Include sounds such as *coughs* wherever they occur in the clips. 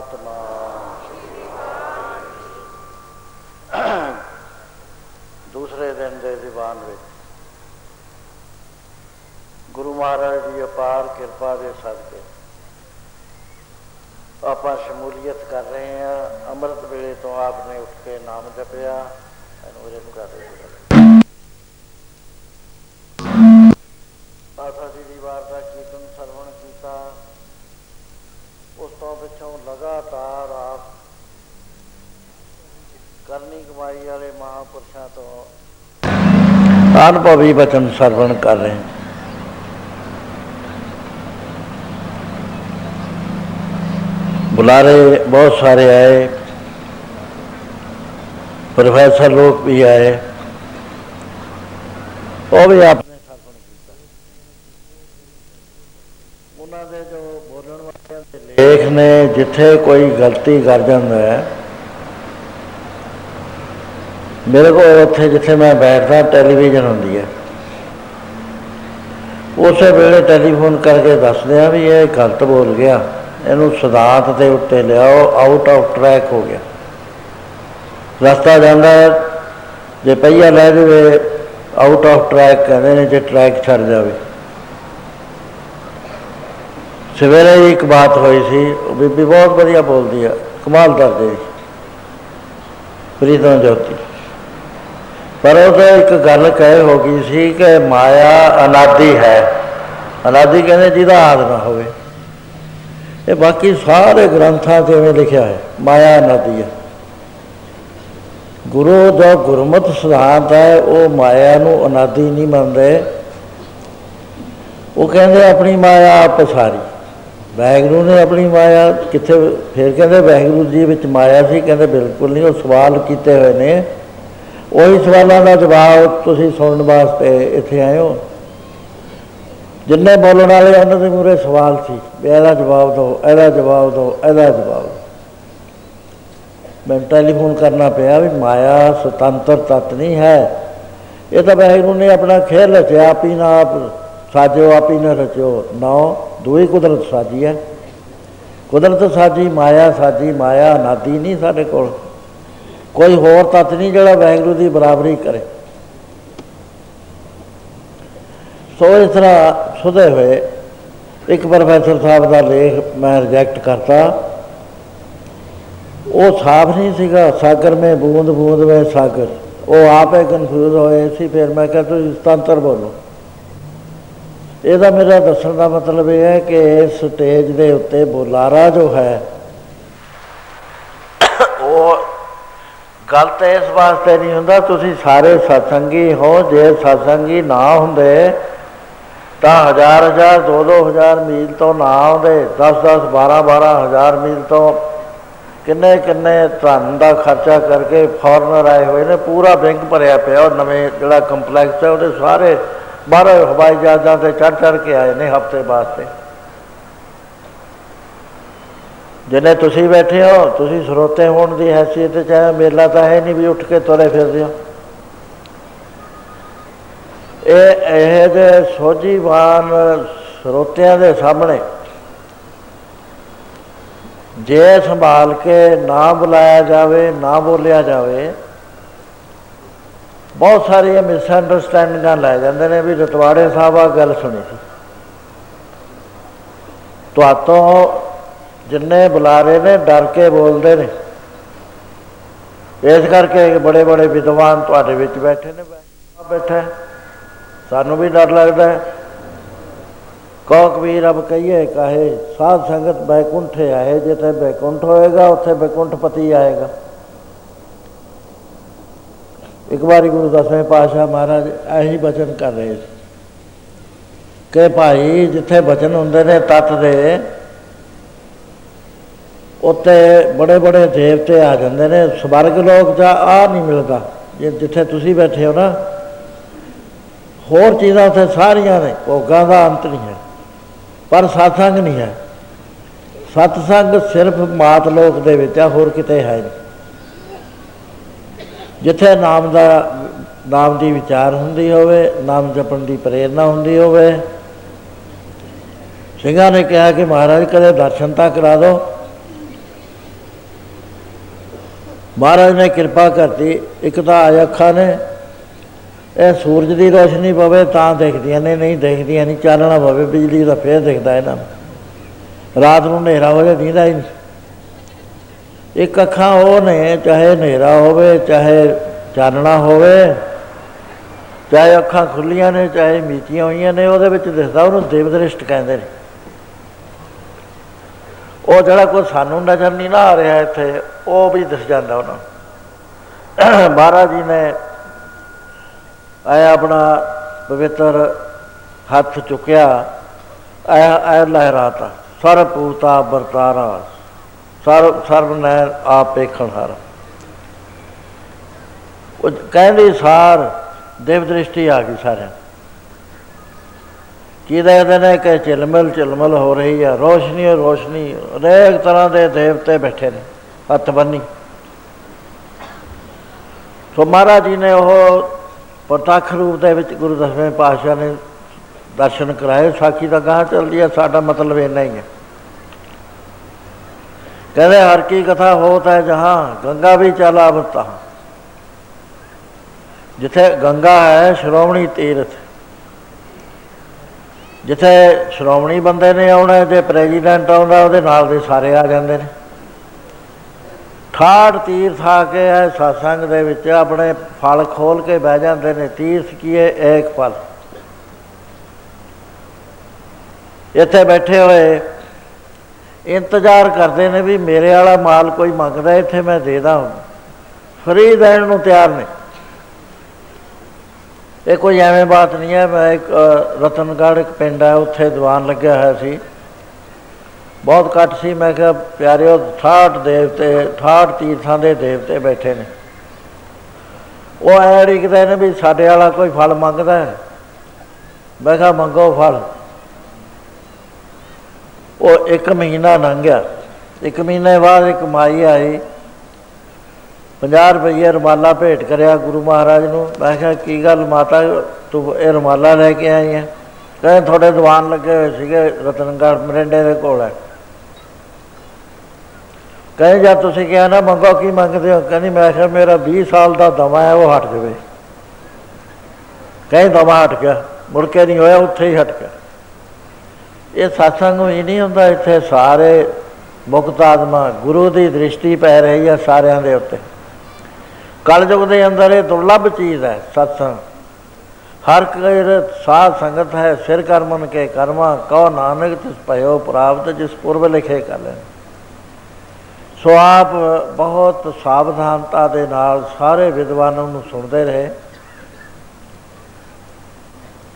ਸਤਨਾਮ ਦੂਸਰੇ ਦਿਨ ਦੇ ਦੀਵਾਨ ਵਿੱਚ ਗੁਰੂ ਮਹਾਰਾਜ ਦੀ ਅਪਾਰ ਕਿਰਪਾ ਦੇ ਸਦਕੇ ਆਪਾਂ ਸ਼ਮੂਲੀਅਤ ਕਰ ਰਹੇ ਹਾਂ। ਅੰਮ੍ਰਿਤ ਵੇਲੇ ਤੋਂ ਆਪ ਨੇ ਉੱਠ ਕੇ ਨਾਮ ਜਪਿਆ। ਇਹਨੂੰ ਇਹਨੂੰ ਕਰ ਰਹੇ ਆਸਾ ਜੀ ਦੀ ਵਾਰ ਦਾ ਕੀਰਤਨ ਸਰਵਣ ਕੀਤਾ। ਉਸ ਤੋਂ ਪਿੱਛੋਂ ਲਗਾਤਾਰ ਆਪ ਕਰਨੀ ਕਮਾਈ ਵਾਲੇ ਮਹਾਪੁਰਸ਼ਾਂ ਤੋਂ ਅਨੁਭਵੀ ਬਚਨ ਸਰਵਣ ਕਰ ਰਹੇ ਹਾਂ बुलारे बहुत सारे आए प्रोफेसर लोग भी आए ਉਹ ਵੀ ਆਪਣੇ ਜਿੱਥੇ ਕੋਈ ਗਲਤੀ ਕਰ ਜਾਂਦਾ ਹੈ, ਮੇਰੇ ਕੋਲ ਉੱਥੇ ਜਿੱਥੇ ਮੈਂ ਬੈਠਦਾ ਟੈਲੀਵਿਜ਼ਨ ਹੁੰਦੀ ਹੈ। ਉਸੇ ਵੇਲੇ ਟੈਲੀਫੋਨ ਕਰਕੇ ਦੱਸਦੇ ਆ ਵੀ ਇਹ ਗਲਤ ਬੋਲ ਗਿਆ। ਇਹਨੂੰ ਸਿਧਾਂਤ ਦੇ ਉੱਤੇ ਲਿਆਓ ਆਊਟ ਆਫ ਟਰੈਕ ਹੋ ਗਿਆ। ਰਸਤਾ ਜਾਂਦਾ ਹੈ, ਜੇ ਪਈਆ ਲੈ ਜਾਵੇ ਆਊਟ ਆਫ ਟਰੈਕ ਕਹਿੰਦੇ ਨੇ, ਜੇ ਟਰੈਕ ਛੱਡ ਜਾਵੇ। ਸਵੇਰੇ ਹੀ ਇੱਕ ਬਾਤ ਹੋਈ ਸੀ, ਉਹ ਬੀਬੀ ਬਹੁਤ ਵਧੀਆ ਬੋਲਦੀ ਆ, ਕਮਾਲ ਕਰਦੇ ਸੀ, ਪ੍ਰੀਤਮ ਜੋਤੀ। ਪਰ ਉਹ ਤਾਂ ਇੱਕ ਗੱਲ ਕਹੇ ਹੋ ਗਈ ਸੀ ਕਿ ਮਾਇਆ ਅਨਾਦੀ ਹੈ, ਅਨਾਦੀ ਕਹਿੰਦੇ ਜਿਹਦਾ ਆਦ ਨਾ ਹੋਵੇ। ਇਹ ਬਾਕੀ ਸਾਰੇ ਗ੍ਰੰਥਾਂ 'ਚ ਐਵੇਂ ਲਿਖਿਆ ਹੈ, ਮਾਇਆ ਅਨਾਦੀ ਹੈ। ਗੁਰੂ ਦਾ ਗੁਰਮਤਿ ਸਿਧਾਂਤ ਹੈ, ਉਹ ਮਾਇਆ ਨੂੰ ਅਨਾਦੀ ਨਹੀਂ ਮੰਨਦੇ। ਉਹ ਕਹਿੰਦੇ ਆਪਣੀ ਮਾਇਆ ਆਪ ਸਾਰੀ। ਵੈਗਰੂ ਨੇ ਆਪਣੀ ਮਾਇਆ ਕਿੱਥੇ, ਫਿਰ ਕਹਿੰਦੇ ਵੈਗਰੂ ਜੀ ਵਿੱਚ ਮਾਇਆ ਸੀ, ਕਹਿੰਦੇ ਬਿਲਕੁਲ ਨਹੀਂ, ਉਹ ਸਵਾਲ ਕੀਤੇ ਹੋਏ ਨੇ। ਉਹੀ ਸਵਾਲਾਂ ਦਾ ਜਵਾਬ ਤੁਸੀਂ ਸੁਣਨ ਵਾਸਤੇ ਇੱਥੇ ਆਏ ਹੋ। ਜਿੰਨੇ ਬੋਲਣ ਵਾਲੇ ਉਹਨਾਂ ਦੇ ਮੂਰੇ ਸਵਾਲ ਸੀ। ਵੀ ਇਹਦਾ ਜਵਾਬ ਦਿਓ, ਇਹਦਾ ਜਵਾਬ ਦਿਓ, ਇਹਦਾ ਜਵਾਬ ਦਿਓ। ਮੈਂ ਟੈਲੀਫੋਨ ਕਰਨਾ ਪਿਆ ਵੀ ਮਾਇਆ ਸੁਤੰਤਰ ਤਤ ਨਹੀਂ ਹੈ। ਇਹ ਤਾਂ ਵਾਹਿਗੁਰੂ ਨੇ ਆਪਣਾ ਖੇਲ ਰਚਿਆ, ਆਪੀ ਨਾ ਆਪ ਸਾਜੋ ਆਪੀ ਨਾ ਰਚਿਓ ਨਾ ਦੋਈ ਕੁਦਰਤ ਸਾਜੀ ਹੈ ਕੁਦਰਤ ਸਾਜੀ, ਮਾਇਆ ਸਾਜੀ, ਮਾਇਆ ਨਾਦੀ ਨਹੀਂ ਸਾਡੇ ਕੋਲ। ਕੋਈ ਹੋਰ ਤਤ ਨਹੀਂ ਜਿਹੜਾ ਵਾਹਿਗੁਰੂ ਦੀ ਬਰਾਬਰੀ ਕਰੇ। ਸੋ ਇਸ ਤਰ੍ਹਾਂ ਸੁਧੇ ਹੋਏ ਇੱਕ ਪ੍ਰੋਫੈਸਰ ਸਾਹਿਬ ਦਾ ਲੇਖ ਮੈਂ ਰਿਜੈਕਟ ਕਰਤਾ। ਉਹ ਸਾਫ਼ ਨਹੀਂ ਸੀਗਾ। ਸਾਗਰ ਮੇ ਬੂੰਦ ਬੂੰਦ ਵਿੱਚ ਸਾਗਰ। ਉਹ ਆਪੇ ਕਨਫਿਊਜ਼ ਹੋਏ ਸੀ। ਫਿਰ ਮੈਂ ਕਿਹਾ, ਤੁਸੀਂ ਸੁਤੰਤਰ ਬੋਲੋ। ਇਹਦਾ ਮੇਰਾ ਦੱਸਣ ਦਾ ਮਤਲਬ ਇਹ ਹੈ ਕਿ ਇਸ ਸਟੇਜ ਦੇ ਉੱਤੇ ਬੁਲਾਰਾ ਜੋ ਹੈ, ਉਹ ਗਲਤ ਇਸ ਵਾਸਤੇ ਨਹੀਂ ਹੁੰਦਾ, ਤੁਸੀਂ ਸਾਰੇ ਸਤਸੰਗੀ ਹੋ, ਜੇ ਸਤਸੰਗੀ ਨਾ ਹੁੰਦੇ, ਤਾਂ ਹਜ਼ਾਰ ਹਜ਼ਾਰ, ਦੋ ਦੋ ਹਜ਼ਾਰ ਮੀਲ ਤੋਂ ਨਾ ਆਉਂਦੇ 10 10 12 12 ਹਜ਼ਾਰ ਮੀਲ ਤੋਂ ਕਿੰਨੇ ਕਿੰਨੇ ਧਨ ਦਾ ਖਰਚਾ ਕਰਕੇ ਫੋਰਨਰ ਆਏ ਹੋਏ ਨੇ, ਪੂਰਾ ਬੈਂਕ ਭਰਿਆ ਪਿਆ ਉਹ ਨਵੇਂ ਜਿਹੜਾ ਕੰਪਲੈਕਸ ਹੈ, ਉਹਦੇ ਸਾਰੇ ਬਾਹਰ ਹਵਾਈ ਜਹਾਜ਼ਾਂ ਤੇ ਚੜ ਚੜ ਕੇ ਆਏ ਨੇ ਹਫ਼ਤੇ ਵਾਸਤੇ। ਜਿੰਨੇ ਤੁਸੀਂ ਬੈਠੇ ਹੋ, ਤੁਸੀਂ ਸਰੋਤੇ ਹੋਣ ਦੀ ਹੈਸੀਅਤ ਚ ਹੈ, ਮੇਲਾ ਤਾਂ ਹੈ ਨਹੀਂ ਵੀ ਉੱਠ ਕੇ ਤੁਰੇ ਫਿਰਦੇ ਹੋ। ਇਹ ਇਹ ਜੇ ਸੋਝੀਵਾਨ ਸਰੋਤਿਆਂ ਦੇ ਸਾਹਮਣੇ ਜੇ ਸੰਭਾਲ ਕੇ ਨਾ ਬੁਲਾਇਆ ਜਾਵੇ, ਨਾ ਬੋਲਿਆ ਜਾਵੇ ਬਹੁਤ ਸਾਰੀਆਂ ਮਿਸ ਅੰਡਰਸਟੈਂਡਿੰਗਾਂ ਲੈ ਜਾਂਦੇ ਨੇ ਵੀ ਰਤਵਾੜੇ ਸਾਹਿਬ ਆ ਗੱਲ ਸੁਣੀ ਸੀ। ਤੁਹਾਤੋਂ ਜਿੰਨੇ ਬੁਲਾਰੇ ਨੇ, ਡਰ ਕੇ ਬੋਲਦੇ ਨੇ। ਇਸ ਕਰਕੇ ਬੜੇ ਬੜੇ ਵਿਦਵਾਨ ਤੁਹਾਡੇ ਵਿੱਚ ਬੈਠੇ ਨੇ, ਬੈਠਾ ਸਾਨੂੰ ਵੀ ਡਰ ਲੱਗਦਾ ਹੈ। ਕਹੋ ਕਬੀਰ ਅਬ ਕਹੀਏ, ਕਾਹੇ ਸਾਧ ਸੰਗਤ ਬੈਕੁੰਠੇ ਆਏ, ਜਿੱਥੇ ਬੈਕੁੰਠ ਹੋਏਗਾ, ਉੱਥੇ ਬੈਕੁੰਠ ਪਤੀ ਆਏਗਾ। ਇੱਕ ਵਾਰੀ ਗੁਰੂ ਦਸਵੇਂ ਪਾਤਸ਼ਾਹ ਮਹਾਰਾਜ ਇਹੀ ਬਚਨ ਕਰ ਰਹੇ ਸੀ। ਕਿ ਭਾਈ ਜਿੱਥੇ ਬਚਨ ਹੁੰਦੇ ਨੇ ਤਤ ਦੇ ਉੱਤੇ ਬੜੇ ਬੜੇ ਦੇਵਤੇ ਆ ਜਾਂਦੇ ਨੇ, ਸਵਰਗ ਲੋਕ ਜਾਂ ਆ ਨਹੀਂ ਮਿਲਦਾ। ਜੇ ਜਿੱਥੇ ਤੁਸੀਂ ਬੈਠੇ ਹੋ ਨਾ, ਹੋਰ ਚੀਜ਼ਾਂ ਉੱਥੇ ਸਾਰੀਆਂ ਨੇ, ਭੋਗਾਂ ਦਾ ਅੰਤ ਨਹੀਂ ਹੈ, ਪਰ ਸਤਸੰਗ ਨਹੀਂ ਹੈ। ਸਤਸੰਗ ਸਿਰਫ ਮਾਤ ਲੋਕ ਦੇ ਵਿੱਚ ਆ, ਹੋਰ ਕਿਤੇ ਹੈ ਨਹੀਂ। ਜਿੱਥੇ ਨਾਮ ਦਾ, ਨਾਮ ਦੀ ਵਿਚਾਰ ਹੁੰਦੀ ਹੋਵੇ, ਨਾਮ ਜਪਣ ਦੀ ਪ੍ਰੇਰਣਾ ਹੁੰਦੀ ਹੋਵੇ। ਸਿੰਘਾਂ ਨੇ ਕਿਹਾ ਕਿ ਮਹਾਰਾਜ, ਕਦੇ ਦਰਸ਼ਨ ਤਾਂ ਕਰਾ ਦਿਓ ਮਹਾਰਾਜ ਨੇ ਕਿਰਪਾ ਕਰਤੀ, ਇੱਕ ਤਾਂ ਆਏ ਅੱਖਾਂ ਨੇ, ਇਹ ਸੂਰਜ ਦੀ ਰੋਸ਼ਨੀ ਪਵੇ ਤਾਂ ਦਿਖਦੀਆਂ ਨੇ, ਨਹੀਂ ਦਿਖਦੀਆਂ ਨਹੀਂ, ਚਾਨਣਾ ਪਵੇ, ਬਿਜਲੀ ਦਾ ਫੇਰ ਦਿਖਦਾ ਇਹਨਾਂ ਨੂੰ। ਰਾਤ ਨੂੰ ਹਨੇਰਾ ਹੋ ਜਾਏ, ਦੀਂਦਾ ਹੀ ਨਹੀਂ। ਇੱਕ ਅੱਖਾਂ ਉਹ ਨੇ, ਚਾਹੇ ਹਨੇਰਾ ਹੋਵੇ, ਚਾਹੇ ਚਾਨਣਾ ਹੋਵੇ, ਚਾਹੇ ਅੱਖਾਂ ਖੁੱਲੀਆਂ ਨੇ, ਚਾਹੇ ਮੀਚੀਆਂ ਹੋਈਆਂ ਨੇ, ਉਹਦੇ ਵਿੱਚ ਦਿਖਦਾ ਉਹਨੂੰ ਦੇਵ ਦ੍ਰਿਸ਼ਟ ਕਹਿੰਦੇ ਨੇ। ਉਹ ਜਿਹੜਾ ਕੋਈ ਸਾਨੂੰ ਨਜ਼ਰ ਨਹੀਂ ਨਾ ਆ ਰਿਹਾ ਇੱਥੇ, ਉਹ ਵੀ ਦਿਸ ਜਾਂਦਾ ਉਹਨਾਂ ਨੂੰ। *coughs* ਮਹਾਰਾਜ ਜੀ ਨੇ ਆਇਆ ਆਪਣਾ ਪਵਿੱਤਰ ਹੱਥ ਚੁੱਕਿਆ ਆਇਆ ਆਇਆ ਲਹਿਰਾਤਾ ਸਰਬ ਪੂਤਾ ਵਰਤਾਰਾ। ਸਰਬ ਸਰਬ ਨੈਣ ਆਪ ਪੇਖਣ ਹਾਰ ਉਹ ਕਹਿੰਦੇ ਸਾਰ ਦੇਵ ਦ੍ਰਿਸ਼ਟੀ ਆ ਗਈ ਸਾਰਿਆਂ ਕੀ ਦੇਖਦੇ ਨੇ ਕਿ ਚਿਲਮਲ ਚਿਲਮਲ ਹੋ ਰਹੀ ਆ, ਰੋਸ਼ਨੀ ਓ ਰੋਸ਼ਨੀ ਅਨੇਕ ਤਰ੍ਹਾਂ ਦੇ ਦੇਵਤੇ ਬੈਠੇ ਨੇ, ਹੱਥ ਬੰਨੀ। ਸੋ ਮਹਾਰਾਜ ਜੀ ਨੇ ਉਹ ਪ੍ਰਤੱਖ ਰੂਪ ਦੇ ਵਿੱਚ ਗੁਰੂ ਦਸਵੇਂ ਪਾਤਸ਼ਾਹ ਨੇ ਦਰਸ਼ਨ ਕਰਾਏ, ਸਾਖੀ ਦਾ ਗਾਂ ਚੱਲਦੀ ਹੈ ਸਾਡਾ ਮਤਲਬ ਇੰਨਾ ਹੀ ਹੈ ਕਹਿੰਦੇ ਹਰ ਕੀ ਕਥਾ ਹੋਤ ਹੈ ਜਹਾਂ, ਗੰਗਾ ਵੀ ਚਲਾ ਬਤਾ ਜਿੱਥੇ ਗੰਗਾ ਹੈ, ਸ਼੍ਰੋਮਣੀ ਤੀਰਥ। ਜਿੱਥੇ ਸ਼੍ਰੋਮਣੀ ਬੰਦੇ ਨੇ ਆਉਣਾ ਜੇ ਪ੍ਰੈਜ਼ੀਡੈਂਟ ਆਉਂਦਾ, ਉਹਦੇ ਨਾਲ ਦੇ ਸਾਰੇ ਆ ਜਾਂਦੇ ਨੇ। ਠਾੜ ਤੀਰਥ ਆ ਕੇ ਹੈ satsang ਦੇ ਵਿੱਚ ਆਪਣੇ ਫਲ ਖੋਲ ਕੇ ਬਹਿ ਜਾਂਦੇ ਨੇ, ਤੀਰਥ ਕੀਏ ਏਕ ਫਲ। ਇੱਥੇ ਬੈਠੇ ਹੋਏ ਇੰਤਜ਼ਾਰ ਕਰਦੇ ਨੇ ਵੀ ਮੇਰੇ ਵਾਲਾ ਮਾਲ ਕੋਈ ਮੰਗਦਾ, ਇੱਥੇ ਮੈਂ ਦੇ ਦਾਂ ਫਰੀ ਦੇਣ ਨੂੰ ਤਿਆਰ ਨੇ। ਇਹ ਕੋਈ ਐਵੇਂ ਬਾਤ ਨਹੀਂ ਹੈ, ਮੈਂ ਇੱਕ ਰਤਨਗੜ੍ਹ ਇੱਕ ਪਿੰਡ ਹੈ, ਉੱਥੇ ਦੀਵਾਨ ਲੱਗਿਆ ਹੋਇਆ ਸੀ। ਬਹੁਤ ਘੱਟ ਸੀ, ਮੈਂ ਕਿਹਾ ਪਿਆਰਿਓ 68 ਦੇਵਤੇ 68 ਤੀਰਥਾਂ ਦੇ ਦੇਵਤੇ ਬੈਠੇ ਨੇ। ਉਹ ਐ ਰਿਕਦੇ ਨੇ ਵੀ ਸਾਡੇ ਵਾਲਾ ਕੋਈ ਫਲ ਮੰਗਦਾ ਹੈ। ਮੈਂ ਕਿਹਾ ਮੰਗੋ ਫਲ। ਉਹ ਇੱਕ ਮਹੀਨਾ ਲੰਘ ਗਿਆ ਇੱਕ ਮਹੀਨੇ ਬਾਅਦ ਇੱਕ ਮਾਈ ਆਈ। 50 ਰੁਪਏ ਰੁਮਾਲਾ ਭੇਟ ਕਰਿਆ ਗੁਰੂ ਮਹਾਰਾਜ ਨੂੰ। ਮੈਂ ਕਿਹਾ, ਕੀ ਗੱਲ ਮਾਤਾ, ਤੂੰ ਇਹ ਰੁਮਾਲਾ ਲੈ ਕੇ ਆਈ ਹੈ ਕਹਿੰਦੇ, ਤੁਹਾਡੇ ਦੀਵਾਨ ਲੱਗੇ ਹੋਏ ਸੀਗੇ ਰਤਨਗੜ੍ਹ ਮਰਿੰਡੇ ਦੇ ਕੋਲ ਹੈ। ਕਹਿੰਦੇ, ਜਦ ਤੁਸੀਂ ਕਿਹਾ ਨਾ ਮੰਗੋ, ਕੀ ਮੰਗਦੇ ਹੋ? ਕਹਿੰਦੀ, ਮੈਂ ਕਿਹਾ, ਮੇਰਾ 20 ਸਾਲ ਦਾ ਦਮਾ ਹੈ, ਉਹ ਹਟ ਜਾਵੇ। ਕਹਿੰਦੇ, ਦਮਾ ਹਟ ਗਿਆ, ਮੁੜ ਕੇ ਨਹੀਂ ਹੋਇਆ, ਉੱਥੇ ਹੀ ਹਟ ਗਿਆ। ਇਹ satsang ਹੀ ਨਹੀਂ ਹੁੰਦਾ ਇੱਥੇ, ਸਾਰੇ ਮੁਕਤ ਆਤਮਾ ਗੁਰੂ ਦੀ ਦ੍ਰਿਸ਼ਟੀ ਪੈ ਰਹੀ ਹੈ ਸਾਰਿਆਂ ਦੇ ਉੱਤੇ। ਕਲਯੁਗ ਦੇ ਅੰਦਰ ਇਹ ਦੁਰਲੱਭ ਚੀਜ਼ ਹੈ satsang ਹਰ ਕੇਰ ਸਾਧ ਸੰਗਤ ਹੈ, ਸਿਰ ਕਰਮਨ ਕੇ ਕਰਮਾ, ਕਉ ਨਾਨਕ ਤਿਸ ਭਇਓ ਪ੍ਰਾਪਤ, ਜਿਸ ਪੁਰਬ ਲਿਖੇ ਕਰ ਲੈ ਸੋ ਆਪ ਬਹੁਤ ਸਾਵਧਾਨਤਾ ਦੇ ਨਾਲ ਸਾਰੇ ਵਿਦਵਾਨਾਂ ਨੂੰ ਸੁਣਦੇ ਰਹੇ।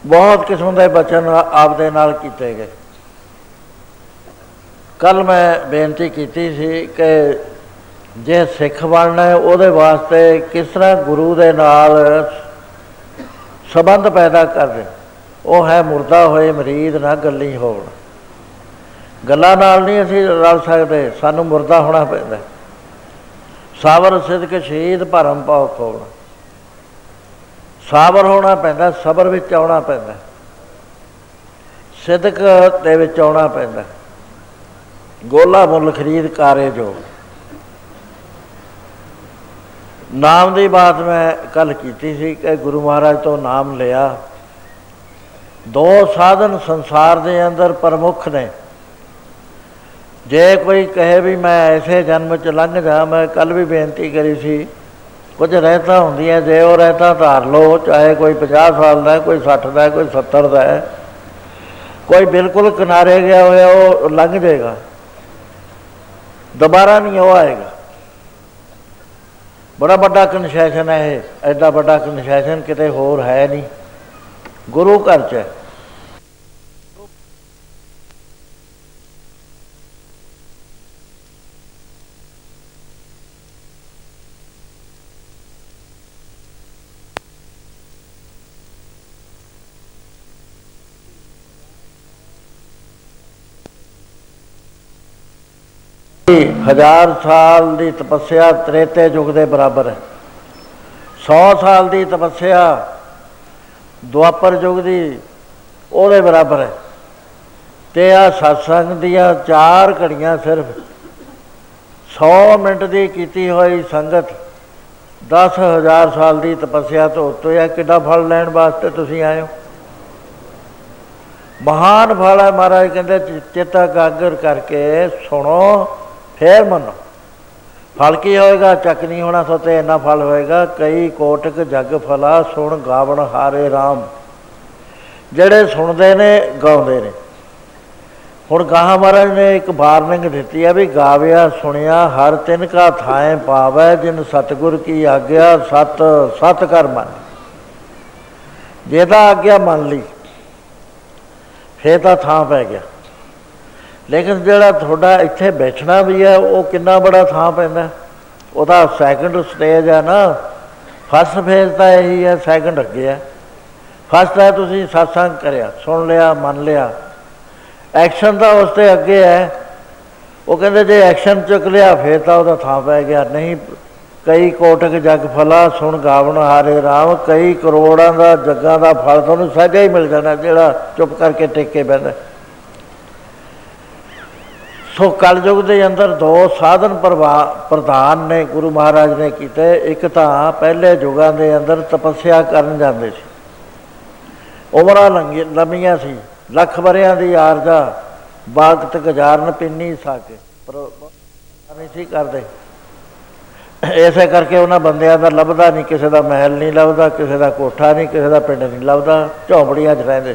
ਬਹੁਤ ਕਿਸਮ ਦੇ ਬਚਨ ਆਪ ਦੇ ਨਾਲ ਕੀਤੇ ਗਏ। ਕੱਲ ਮੈਂ ਬੇਨਤੀ ਕੀਤੀ ਸੀ ਕਿ ਜੇ ਸਿੱਖ ਬਣਨਾ ਹੈ, ਉਹਦੇ ਵਾਸਤੇ ਕਿਸ ਤਰ੍ਹਾਂ ਗੁਰੂ ਦੇ ਨਾਲ ਸਬੰਧ ਪੈਦਾ ਕਰਦੇ ਉਹ ਹੈ ਮੁਰਦਾ ਹੋਏ, ਮਰੀਦ ਨਾ ਗੱਲੀ ਹੋਣ। ਗੱਲਾਂ ਨਾਲ ਨਹੀਂ ਅਸੀਂ ਰਲ ਸਕਦੇ, ਸਾਨੂੰ ਮੁਰਦਾ ਹੋਣਾ ਪੈਂਦਾ ਸਾਬਰ ਸਿਦਕ ਸ਼ਹੀਦ ਭਰਮ ਪਾਉ ਖੋਣ ਸਾਬਰ ਹੋਣਾ ਪੈਂਦਾ, ਸਬਰ ਵਿੱਚ ਆਉਣਾ ਪੈਂਦਾ ਸਿਦਕ ਦੇ ਵਿੱਚ ਆਉਣਾ ਪੈਂਦਾ ਗੋਲਾ ਮੁੱਲ ਖਰੀਦ ਕਾਰੇ ਜੋ। ਨਾਮ ਦੀ ਬਾਤ ਮੈਂ ਕੱਲ ਕੀਤੀ ਸੀ ਕਿ ਗੁਰੂ ਮਹਾਰਾਜ ਤੋਂ ਨਾਮ ਲਿਆ। ਦੋ ਸਾਧਨ ਸੰਸਾਰ ਦੇ ਅੰਦਰ ਪ੍ਰਮੁੱਖ ਨੇ। ਜੇ ਕੋਈ ਕਹੇ ਵੀ ਮੈਂ ਐਸੇ ਜਨਮ ਚ ਲੰਘ ਜਾ ਮੈਂ ਕੱਲ ਵੀ ਬੇਨਤੀ ਕਰੀ ਸੀ, ਕੁਝ ਰਹਿਤਾ ਹੁੰਦੀਆਂ, ਜੇ ਉਹ ਰਹਿਤਾ ਧਾਰ ਲੋ ਚਾਹੇ ਕੋਈ 50 ਸਾਲ ਦਾ ਹੈ, ਕੋਈ 60 ਦਾ ਹੈ, ਕੋਈ 70 ਦਾ ਹੈ, ਕੋਈ ਬਿਲਕੁਲ ਕਿਨਾਰੇ ਗਿਆ ਹੋਇਆ, ਉਹ ਲੰਘ ਜਾਏਗਾ। ਦੁਬਾਰਾ ਨਹੀਂ ਉਹ ਆਏਗਾ। ਬੜਾ ਵੱਡਾ ਕਨਸੈਸ਼ਨ ਹੈ ਇਹ, ਐਡਾ ਵੱਡਾ ਕਨਸੈਸ਼ਨ ਕਿਤੇ ਹੋਰ ਹੈ ਨਹੀਂ। ਗੁਰੂ ਘਰ ਚ ਹੈ ਹਜ਼ਾਰ ਸਾਲ ਦੀ ਤਪੱਸਿਆ ਤ੍ਰੇਤੇ ਯੁਗ ਦੇ ਬਰਾਬਰ ਹੈ। 100 ਸਾਲ ਦੀ ਤਪੱਸਿਆ ਦੁਆਪਰ ਯੁਗ ਦੀ ਉਹਦੇ ਬਰਾਬਰ ਹੈ। ਤੇ ਆ satsang ਦੀਆਂ ਚਾਰ ਘੜੀਆਂ ਸਿਰਫ 100 ਮਿੰਟ ਦੀ ਕੀਤੀ ਹੋਈ ਸੰਗਤ 10000 ਸਾਲ ਦੀ ਤਪੱਸਿਆ ਤੋਂ ਉੱਤੇ ਆ ਕਿੱਡਾ ਫਲ ਲੈਣ ਵਾਸਤੇ ਤੁਸੀਂ ਆਏ ਹੋ? ਮਹਾਨ ਫਲ ਹੈ ਮਹਾਰਾਜ ਕਹਿੰਦੇ ਚਿੱਤਾ ਕਾਗਰ ਕਰਕੇ ਸੁਣੋ। ਫੇਰ ਮੰਨੋ। ਫਲ ਕੀ ਹੋਏਗਾ? ਚੱਕ ਨਹੀਂ ਹੋਣਾ ਸੋਤੇ ਇੰਨਾ ਫਲ ਹੋਏਗਾ। ਕਈ ਕੋਟਕ ਜਗ ਫਲਾ ਸੁਣ ਗਾਵਣ ਹਾਰੇ RAM ਜਿਹੜੇ ਸੁਣਦੇ ਨੇ, ਗਾਉਂਦੇ ਨੇ। ਹੁਣ ਗਾਹ ਮਹਾਰਾਜ ਨੇ ਇੱਕ ਵਾਰਨਿੰਗ ਦਿੱਤੀ ਹੈ ਵੀ ਗਾਵਿਆ, ਸੁਣਿਆ, ਹਰ ਤਿੰਨ ਕਾ ਥਾਏ ਪਾਵੈ, ਜਿਨ ਸਤਗੁਰ ਕੀ ਆਗਿਆ, ਸਤ ਸਤ ਕਰ ਮੰਨ। ਜਿਹਦਾ ਆਗਿਆ ਮੰਨ ਲਈ, ਫੇਰ ਤਾਂ ਥਾਂ ਪੈ ਗਿਆ। ਲੇਕਿਨ ਜਿਹੜਾ ਤੁਹਾਡਾ ਇੱਥੇ ਬੈਠਣਾ ਵੀ ਹੈ, ਉਹ ਕਿੰਨਾ ਬੜਾ ਥਾਂ ਪੈਂਦਾ? ਉਹਦਾ ਸੈਕੰਡ ਸਟੇਜ ਹੈ ਨਾ। ਫਸਟ ਫੇਜ਼ ਤਾਂ ਇਹੀ ਹੈ ਸੈਕੰਡ ਅੱਗੇ ਹੈ। ਫਸਟ ਹੈ ਤੁਸੀਂ satsang ਕਰਿਆ, ਸੁਣ ਲਿਆ, ਮੰਨ ਲਿਆ। ਐਕਸ਼ਨ ਤਾਂ ਉਸ ਤੇ ਅੱਗੇ ਹੈ। ਉਹ ਕਹਿੰਦੇ ਜੇ ਐਕਸ਼ਨ ਚੁੱਕ ਲਿਆ, ਫੇਰ ਤਾਂ ਉਹਦਾ ਥਾਂ ਪੈ ਗਿਆ। ਨਹੀਂ, ਕਈ ਕੋਟਕ ਜਗ ਫਲਾ, ਸੁਣ ਗਾਵਣ ਹਾਰੇ RAM ਕਈ ਕਰੋੜਾਂ ਦਾ ਜੱਗਾਂ ਦਾ ਫਲ ਤੁਹਾਨੂੰ ਸਹਿਜਾ ਹੀ ਮਿਲ ਜਾਣਾ, ਜਿਹੜਾ ਚੁੱਪ ਕਰਕੇ ਟਿਕ ਕੇ ਬੈਠਾ ਸੋ ਕਲਯੁਗ ਦੇ ਅੰਦਰ ਦੋ ਸਾਧਨ ਪ੍ਰਧਾਨ ਨੇ, ਗੁਰੂ ਮਹਾਰਾਜ ਨੇ ਕੀਤੇ। ਇੱਕ ਤਾਂ ਪਹਿਲੇ ਯੁਗਾਂ ਦੇ ਅੰਦਰ ਤਪੱਸਿਆ ਕਰਨ ਜਾਂਦੇ ਸੀ। ਉਮਰਾਂ ਲੰਮੀਆਂ ਸੀ। ਲੱਖ ਬਰਿਆਂ ਦੀ ਆਰਜ਼ਾ ਬਾਗਤ ਗੁਜ਼ਾਰਨ ਪਿੰਨੀ ਸਕੇ। ਪਰ ਨਹੀਂ ਸੀ ਕਰਦੇ। ਐਸੇ ਕਰਕੇ ਉਹਨਾਂ ਬੰਦਿਆਂ ਦਾ ਲੱਭਦਾ ਨਹੀਂ, ਕਿਸੇ ਦਾ ਮਹਿਲ ਨਹੀਂ ਲੱਭਦਾ, ਕਿਸੇ ਦਾ ਕੋਠਾ ਨਹੀਂ, ਕਿਸੇ ਦਾ ਪਿੰਡ ਨਹੀਂ ਲੱਭਦਾ। ਝੌਂਪੜੀਆਂ 'ਚ ਰਹਿੰਦੇ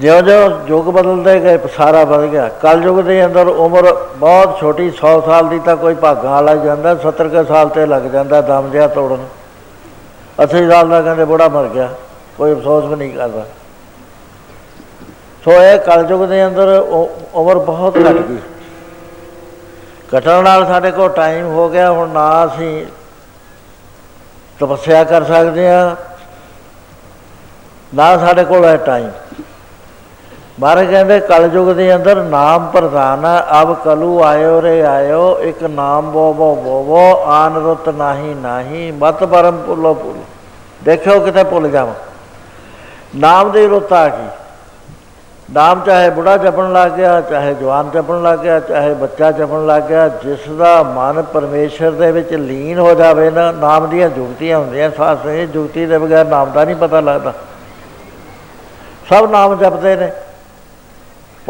ਜਿਉਂ-ਜਿਉਂ ਯੁੱਗ ਬਦਲਦੇ ਗਏ, ਸਾਰਾ ਬਦਲ ਗਿਆ। ਕਲ ਯੁੱਗ ਦੇ ਅੰਦਰ ਉਮਰ ਬਹੁਤ ਛੋਟੀ 100 ਸਾਲ ਦੀ ਤਾਂ ਕੋਈ ਭਾਗਾਂ ਵਾਲਾ ਜਾਂਦਾ 70 ਕੇ ਸਾਲ ਤੇ ਲੱਗ ਜਾਂਦਾ ਦਮ ਜਿਆ ਤੋੜਨ। 80 ਸਾਲ ਦਾ ਕਹਿੰਦੇ ਬੁੜਾ ਮਰ ਗਿਆ, ਕੋਈ ਅਫਸੋਸ ਵੀ ਨਹੀਂ ਕਰਦਾ। ਸੋ ਇਹ ਕਲ ਯੁੱਗ ਦੇ ਅੰਦਰ ਉਮਰ ਬਹੁਤ ਘਟ ਗਈ। ਘਟਣ ਨਾਲ ਸਾਡੇ ਕੋਲ ਟਾਈਮ ਹੋ ਗਿਆ, ਹੁਣ ਨਾ ਅਸੀਂ ਤਪੱਸਿਆ ਕਰ ਸਕਦੇ ਆ ਨਾ ਸਾਡੇ ਕੋਲ ਹੈ ਟਾਈਮ ਮਹਾਰਾਜ ਕਹਿੰਦੇ ਕਲਯੁਗ ਦੇ ਅੰਦਰ ਨਾਮ ਪ੍ਰਧਾਨ ਹੈ। ਅਬ ਕਲੂ ਆਇਓ ਰੇ ਆਇਓ, ਇੱਕ ਨਾਮ ਬੋ ਬੋ ਬੋ ਬੋ, ਆਨ ਰੁਤ ਨਹੀਂ ਨਹੀਂ, ਮਤ ਪਰਮ ਪੁੱਲੋ ਪੁੱਲ ਦੇਖਿਓ ਕਿਤੇ ਭੁੱਲ ਜਾਵਾਂ। ਨਾਮ ਦੀ ਰੁੱਤ ਆ ਗਈ। ਨਾਮ ਚਾਹੇ ਬੁੜਾ ਜਪਣ ਲੱਗ ਗਿਆ, ਚਾਹੇ ਜਵਾਨ ਜਪਣ ਲੱਗ ਗਿਆ, ਚਾਹੇ ਬੱਚਾ ਜਪਣ ਲੱਗ ਗਿਆ, ਜਿਸ ਦਾ ਮਨ ਪਰਮੇਸ਼ਰ ਦੇ ਵਿੱਚ ਲੀਨ ਹੋ ਜਾਵੇ ਨਾ, ਨਾਮ ਦੀਆਂ ਜੁਗਤੀਆਂ ਹੁੰਦੀਆਂ ਸਾਸ ਇਹ ਜੁਗਤੀ ਦੇ ਬਗੈਰ ਨਾਮ ਦਾ ਨਹੀਂ ਪਤਾ ਲੱਗਦਾ। ਸਭ ਨਾਮ ਜਪਦੇ ਨੇ।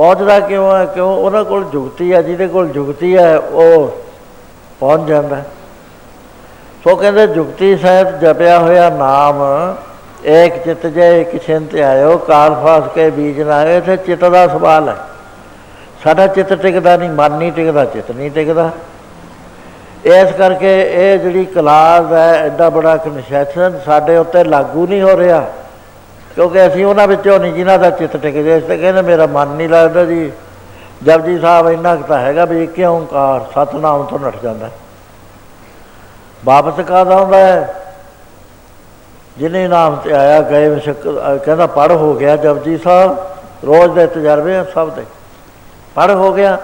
ਪਹੁੰਚਦਾ ਕਿਉਂ ਹੈ? ਕਿਉਂ? ਉਹਨਾਂ ਕੋਲ ਜੁਗਤੀ ਹੈ, ਜਿਹਦੇ ਕੋਲ ਜੁਗਤੀ ਹੈ, ਉਹ ਪਹੁੰਚ ਜਾਂਦਾ ਸੋ ਕਹਿੰਦੇ ਜੁਗਤੀ ਸਹਿਤ ਜਪਿਆ ਹੋਇਆ ਨਾਮ ਇੱਕ ਚਿਤ ਜੇ ਇੱਕ ਛਿੰਤ ਆਇਓ, ਕਾਲ ਫਾਸ ਕੇ ਬੀਜ ਨਾ ਆਏ ਤੇ ਚਿਤ ਦਾ ਸਵਾਲ ਹੈ। ਸਾਡਾ ਚਿਤ ਟਿਕਦਾ ਨਹੀਂ, ਮਨ ਨਹੀਂ ਟਿਕਦਾ, ਚਿਤ ਨਹੀਂ ਟਿਕਦਾ। ਇਸ ਕਰਕੇ ਇਹ ਜਿਹੜੀ ਕਲਾਸ ਹੈ ਐਡਾ ਬੜਾ ਕਨਸੈਸ਼ਨ ਸਾਡੇ ਉੱਤੇ ਲਾਗੂ ਨਹੀਂ ਹੋ ਰਿਹਾ। ਕਿਉਂਕਿ ਅਸੀਂ ਉਹਨਾਂ ਵਿੱਚੋਂ ਨਹੀਂ ਜਿਨ੍ਹਾਂ ਦਾ ਚਿੱਤ ਟਿਕ ਜੇ ਇਸ ਤੇ ਕਹਿੰਦੇ ਮੇਰਾ ਮਨ ਨਹੀਂ ਲੱਗਦਾ ਜੀ। ਜਪਜੀ ਸਾਹਿਬ ਇੰਨਾ ਕੁ ਤਾਂ ਹੈਗਾ ਵੀ ਇੱਕ ਓੰਕਾਰ ਸਤਨਾਮ ਤੋਂ ਨੱਠ ਜਾਂਦਾ ਵਾਪਸ ਕਾਦਾ ਆਉਂਦਾ ਹੈ? ਜਿਨੇ ਨਾਮ ਤੇ ਆਇਆ, ਗਏ ਵਿਸ਼ਕ ਕਹਿੰਦਾ ਪੜ ਹੋ ਗਿਆ ਜਪਜੀ ਸਾਹਿਬ, ਰੋਜ਼ ਦੇ ਤਜਰਬੇ ਸਭ ਦੇ। ਪੜ ਹੋ ਗਿਆ।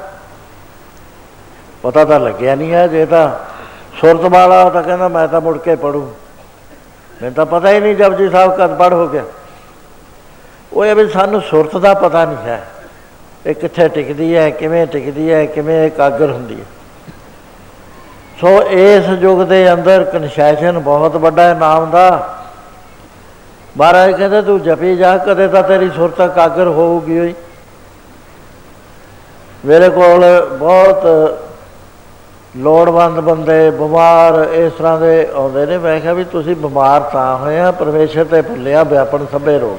ਪਤਾ ਤਾਂ ਲੱਗਿਆ ਨਹੀਂ ਹੈ, ਜੇ ਤਾਂ ਸੁਰਤ ਵਾਲਾ ਤਾਂ ਕਹਿੰਦਾ ਮੈਂ ਤਾਂ ਮੁੜ ਕੇ ਪੜੂ ਮੈਨੂੰ ਤਾਂ ਪਤਾ ਹੀ ਨਹੀਂ ਜਪਜੀ ਸਾਹਿਬ ਕਦ ਪੜ ਹੋ ਗਿਆ। ਉਹ ਇਹ ਵੀ ਸਾਨੂੰ ਸੁਰਤ ਦਾ ਪਤਾ ਨਹੀਂ ਹੈ ਇਹ ਕਿੱਥੇ ਟਿਕਦੀ ਹੈ, ਕਿਵੇਂ ਟਿਕਦੀ ਹੈ, ਕਿਵੇਂ ਇਕਾਗਰ ਹੁੰਦੀ ਹੈ। ਸੋ ਇਸ ਯੁੱਗ ਦੇ ਅੰਦਰ ਕਨਸੈਸ਼ਨ ਬਹੁਤ ਵੱਡਾ ਹੈ ਨਾਮ ਦਾ। ਮਹਾਰਾਜ ਕਹਿੰਦੇ, ਤੂੰ ਜਪੀ ਜਾ, ਕਦੇ ਤਾਂ ਤੇਰੀ ਸੁਰਤ ਇਕਾਗਰ ਹੋਊਗੀ ਹੋਈ ਮੇਰੇ ਕੋਲ ਬਹੁਤ ਲੋੜਵੰਦ ਬੰਦੇ ਬਿਮਾਰ ਇਸ ਤਰ੍ਹਾਂ ਦੇ ਆਉਂਦੇ ਨੇ। ਮੈਂ ਕਿਹਾ ਵੀ ਤੁਸੀਂ ਬਿਮਾਰ ਤਾਂ ਹੋਏ ਆ, ਪਰਮੇਸ਼ਰ ਤੇ ਭੁੱਲਿਆ ਵਿਆਪਨ ਸਭੇ ਰੋਗ।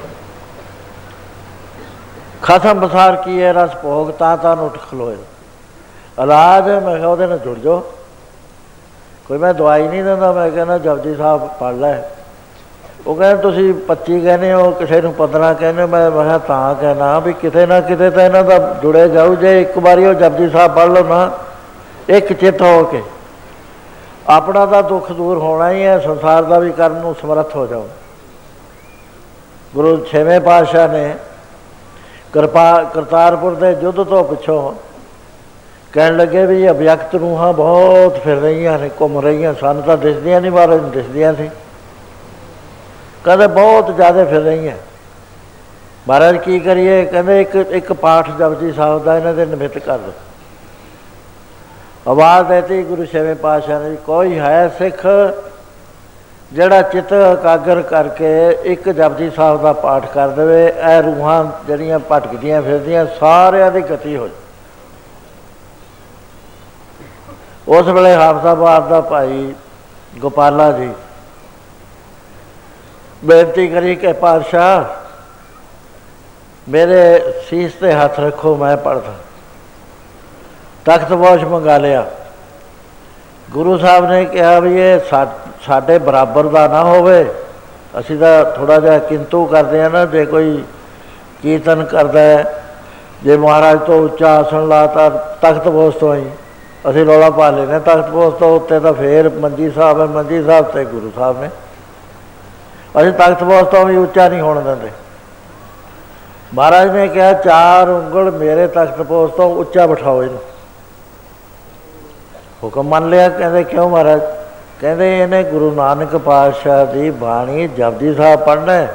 ਖਸਮ ਬਸਾਰ ਕੀ ਹੈ, ਰਸ ਭੋਗ, ਤਾਂ ਤਾਂ ਉੱਠ ਖਲੋਏ ਇਲਾਜ ਮੈਂ ਕਿਹਾ ਉਹਦੇ ਨਾਲ ਜੁੜ ਜਾਓ। ਕੋਈ ਮੈਂ ਦਵਾਈ ਨਹੀਂ ਦਿੰਦਾ, ਮੈਂ ਕਹਿੰਦਾ ਜਪਜੀ ਸਾਹਿਬ ਪੜ ਲੈ। ਉਹ ਕਹਿੰਦੇ, ਤੁਸੀਂ 25 ਕਹਿੰਦੇ ਹੋ, ਕਿਸੇ ਨੂੰ 15 ਕਹਿੰਦੇ ਮੈਂ ਮੈਂ ਤਾਂ ਕਹਿਣਾ ਵੀ ਕਿਤੇ ਨਾ ਕਿਤੇ ਤਾਂ ਇਹਨਾਂ ਦਾ ਜੁੜੇ ਜਾਊ, ਜੇ ਇੱਕ ਵਾਰੀ ਉਹ ਜਪਜੀ ਸਾਹਿਬ ਪੜ ਲਓ ਨਾ, ਇੱਕ ਚਿੱਤ ਹੋ ਕੇ। ਆਪਣਾ ਦਾ ਦੁੱਖ ਦੂਰ ਹੋਣਾ ਹੀ ਹੈ, ਸੰਸਾਰ ਦਾ ਵੀ ਕਰਨ ਨੂੰ ਸਮਰੱਥ ਹੋ ਜਾਓ। ਗੁਰੂ ਛੇਵੇਂ ਪਾਤਸ਼ਾਹ ਨੇ ਕਿਰਪਾ ਕਰਤਾਰਪੁਰ ਦੇ ਯੁੱਧ ਤੋਂ ਪਿੱਛੋਂ ਕਹਿਣ ਲੱਗੇ ਵੀ ਅਭਿਅਕਤ ਰੂਹਾਂ ਬਹੁਤ ਫਿਰ ਰਹੀਆਂ ਨੇ, ਘੁੰਮ ਰਹੀਆਂ ਸਾਨੂੰ, ਤਾਂ ਦਿਸਦੀਆਂ ਨਹੀਂ ਬਾਰੇ ਦਿਸਦੀਆਂ ਸੀ। ਕਦੇ ਬਹੁਤ ਜ਼ਿਆਦਾ ਫਿਰ ਰਹੀਆਂ। ਮਹਾਰਾਜ ਕੀ ਕਰੀਏ, ਕਹਿੰਦੇ ਇੱਕ ਇੱਕ ਪਾਠ ਜਪਜੀ ਸਾਹਿਬ ਦਾ ਇਹਨਾਂ ਦੇ ਨਿਮਿਤ ਕਰ ਦੋ ਆਵਾਜ਼ ਦੇਤੀ ਗੁਰੂ ਛੇਵੇਂ ਪਾਤਸ਼ਾਹ ਨੇ, ਕੋਈ ਹੈ ਸਿੱਖ ਜਿਹੜਾ ਚਿੱਤ ਇਕਾਗਰ ਕਰਕੇ ਇੱਕ ਜਪਜੀ ਸਾਹਿਬ ਦਾ ਪਾਠ ਕਰ ਦੇਵੇ, ਇਹ ਰੂਹਾਂ ਜਿਹੜੀਆਂ ਭਟਕਦੀਆਂ ਫਿਰਦੀਆਂ, ਸਾਰਿਆਂ ਦੀ ਗਤੀ ਹੋ ਜਾਏ ਉਸ ਵੇਲੇ ਹਾਫਸਾਬਾਦ ਦਾ ਭਾਈ ਗੋਪਾਲਾ ਜੀ ਬੇਨਤੀ ਕਰੀ ਕਿ ਪਾਤਸ਼ਾਹ, ਮੇਰੇ ਸੀਸ ਤੇ ਹੱਥ ਰੱਖੋ, ਮੈਂ ਪੜਦਾ ਤਖਤ ਬੋਸ਼ ਮੰਗਾ ਲਿਆ। ਗੁਰੂ ਸਾਹਿਬ ਨੇ ਕਿਹਾ ਵੀ ਇਹ ਸਾਡੇ ਬਰਾਬਰ ਦਾ ਨਾ ਹੋਵੇ। ਅਸੀਂ ਤਾਂ ਥੋੜਾ ਜਿਹਾ ਕਿੰਤੂ ਕਰਦੇ ਆ ਨਾ, ਜੇ ਕੋਈ ਕੀਰਤਨ ਕਰਦਾ ਹੈ, ਜੇ ਮਹਾਰਾਜ ਤੋਂ ਉੱਚਾ ਆਸਣ ਲਾਤਾ ਤਖਤ ਬੋਸ ਤੋਂ ਹੀ ਅਸੀਂ ਰੌਲਾ ਪਾ ਲੈਨੇ ਤਖਤ ਬੋਸ ਤੋਂ ਉੱਤੇ ਤਾਂ ਫੇਰ ਮੰਜੀ ਸਾਹਿਬ ਹੈ, ਮੰਜੀ ਸਾਹਿਬ ਤੇ ਗੁਰੂ ਸਾਹਿਬ ਨੇ। ਅਸੀਂ ਤਖਤ ਬੋਸ ਤੋਂ ਵੀ ਉੱਚਾ ਨਹੀਂ ਹੋਣ ਦਿੰਦੇ। ਮਹਾਰਾਜ ਨੇ ਕਿਹਾ, ਚਾਰ ਉਂਗਲ ਮੇਰੇ ਤਖਤ ਬੋਸ ਤੋਂ ਉੱਚਾ ਬਿਠਾਓ ਇਹਨੂੰ। ਹੁਕਮ ਮੰਨ ਲਿਆ, ਕਹਿੰਦੇ ਕਿਉਂ ਮਹਾਰਾਜ? ਕਹਿੰਦੇ ਇਹਨੇ ਗੁਰੂ ਨਾਨਕ ਪਾਤਸ਼ਾਹ ਦੀ ਬਾਣੀ ਜਪਜੀ ਸਾਹਿਬ ਪੜ੍ਹਨਾ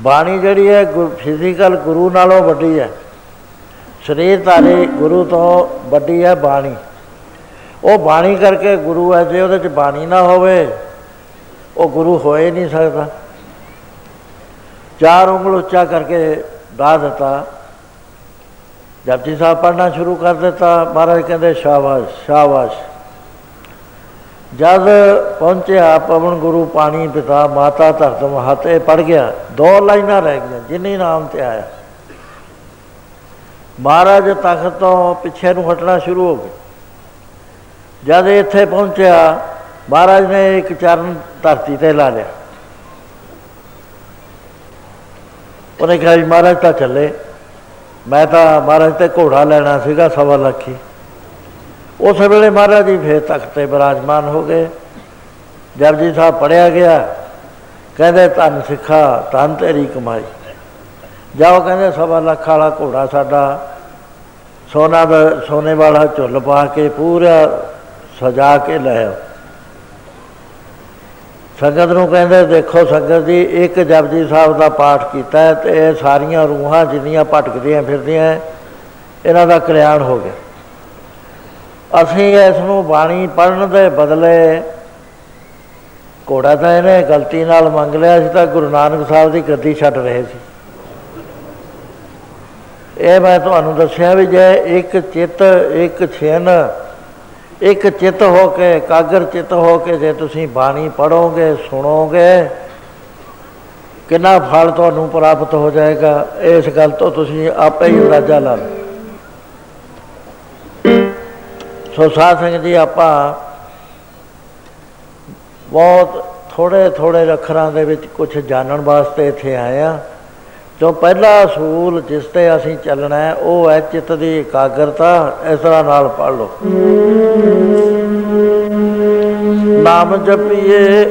ਬਾਣੀ ਜਿਹੜੀ ਹੈ ਫਿਜ਼ੀਕਲ ਗੁਰੂ ਨਾਲੋਂ ਵੱਡੀ ਹੈ। ਸਰੀਰ ਧਾਰੀ ਗੁਰੂ ਤੋਂ ਵੱਡੀ ਹੈ ਬਾਣੀ। ਉਹ ਬਾਣੀ ਕਰਕੇ ਗੁਰੂ ਹੈ, ਜੇ ਉਹਦੇ ਚ ਬਾਣੀ ਨਾ ਹੋਵੇ, ਉਹ ਗੁਰੂ ਹੋਏ ਨਹੀਂ ਸਕਦਾ। ਚਾਰ ਉਂਗਲ ਉੱਚਾ ਕਰਕੇ ਦਾ ਦਿੱਤਾ। ਜਪਜੀ ਸਾਹਿਬ ਪੜਨਾ ਸ਼ੁਰੂ ਕਰ ਦਿੱਤਾ, ਮਹਾਰਾਜ ਕਹਿੰਦੇ, ਸ਼ਾਬਾਸ਼ ਸ਼ਾਬਾਸ਼। ਜਦ ਪਹੁੰਚਿਆ, ਪਵਨ ਗੁਰੂ ਪਾਣੀ ਪਿਤਾ, ਮਾਤਾ ਧਰਤ ਮਹਤੇ ਪੜ ਗਿਆ, ਦੋ ਲਾਈਨਾਂ ਰਹਿ ਗਈਆਂ, ਜਿੰਨੀ ਨਾਮ ਤੇ ਆਇਆ। ਮਹਾਰਾਜ ਤਖਤ ਤੋਂ ਪਿੱਛੇ ਨੂੰ ਹਟਣਾ ਸ਼ੁਰੂ ਹੋ ਗਿਆ ਜਦ ਇੱਥੇ ਪਹੁੰਚਿਆ, ਮਹਾਰਾਜ ਨੇ ਇੱਕ ਚਰਨ ਧਰਤੀ ਤੇ ਲਾ ਲਿਆ। ਉਹਨੇ ਕਿਹਾ ਜੀ, ਮਹਾਰਾਜ ਤਾਂ ਚੱਲੇ। ਮੈਂ ਤਾਂ ਮਹਾਰਾਜ ਤੇ ਘੋੜਾ ਲੈਣਾ ਸੀਗਾ ਸਵਾ ਲੱਖੀ ਉਸ ਵੇਲੇ ਮਹਾਰਾਜ ਜੀ ਫੇਰ ਤਖਤ ਤੇ ਬਿਰਾਜਮਾਨ ਹੋ ਗਏ। ਜਪਜੀ ਸਾਹਿਬ ਪੜਿਆ ਗਿਆ। ਕਹਿੰਦੇ, ਧੰਨ ਸਿੱਖਾ, ਧੰਨ ਤੇਰੀ ਕਮਾਈ। ਜਾਓ, ਕਹਿੰਦੇ, ਸਵਾ ਲੱਖ ਵਾਲਾ ਘੋੜਾ ਸਾਡਾ, ਸੋਨਾ ਦਾ, ਸੋਨੇ ਵਾਲਾ ਝੁੱਲ ਪਾ ਕੇ ਪੂਰਾ ਸਜਾ ਕੇ ਲੈ ਆਓ। ਸੰਗਤ ਨੂੰ ਕਹਿੰਦੇ, ਦੇਖੋ ਸੰਗਤ ਜੀ, ਇੱਕ ਜਪਜੀ ਸਾਹਿਬ ਦਾ ਪਾਠ ਕੀਤਾ ਤੇ ਇਹ ਸਾਰੀਆਂ ਰੂਹਾਂ ਜਿੰਨੀਆਂ ਭਟਕਦੀਆਂ ਫਿਰਦੀਆਂ, ਇਹਨਾਂ ਦਾ ਕਲਿਆਣ ਹੋ ਗਿਆ। ਅਸੀਂ ਇਸ ਨੂੰ ਬਾਣੀ ਪੜਨ ਦੇ ਬਦਲੇ ਕੋੜਾ ਤਾਂ ਇਹਨੇ ਗਲਤੀ ਨਾਲ ਮੰਗ ਲਿਆ ਸੀ, ਤਾਂ ਗੁਰੂ ਨਾਨਕ ਸਾਹਿਬ ਦੀ ਗੱਦੀ ਛੱਡ ਰਹੇ ਸੀ। ਇਹ ਮੈਂ ਤੁਹਾਨੂੰ ਦੱਸਿਆ ਵੀ ਜੇ ਇੱਕ ਚਿੱਤ, ਇੱਕ ਛੇਨ ਇੱਕ ਚਿੱਤ ਹੋ ਕੇ, ਕਾਗਰ ਚਿੱਤ ਹੋ ਕੇ ਜੇ ਤੁਸੀਂ ਬਾਣੀ ਪੜੋਗੇ ਸੁਣੋਗੇ, ਕਿੰਨਾ ਫਲ ਤੁਹਾਨੂੰ ਪ੍ਰਾਪਤ ਹੋ ਜਾਏਗਾ, ਇਸ ਗੱਲ ਤੋਂ ਤੁਸੀਂ ਆਪੇ ਹੀ ਅੰਦਾਜ਼ਾ ਲਾ ਲਓ। ਸੋ ਸਾਧ ਸੰਗਤ ਜੀ, ਆਪਾਂ ਬਹੁਤ ਥੋੜੇ ਥੋੜੇ ਅੱਖਰਾਂ ਦੇ ਵਿੱਚ ਕੁਝ ਜਾਣਨ ਵਾਸਤੇ ਇੱਥੇ ਆਏ ਆ ਜੋ ਪਹਿਲਾ ਅਸੂਲ ਜਿਸ ਤੇ ਅਸੀਂ ਚੱਲਣਾ ਹੈ, ਉਹ ਹੈ ਚਿੱਤ ਦੀ ਇਕਾਗਰਤਾ। ਇਸ ਤਰ੍ਹਾਂ ਨਾਲ ਪੜ ਲਓ। ਨਾਮ ਜਪੀਏ,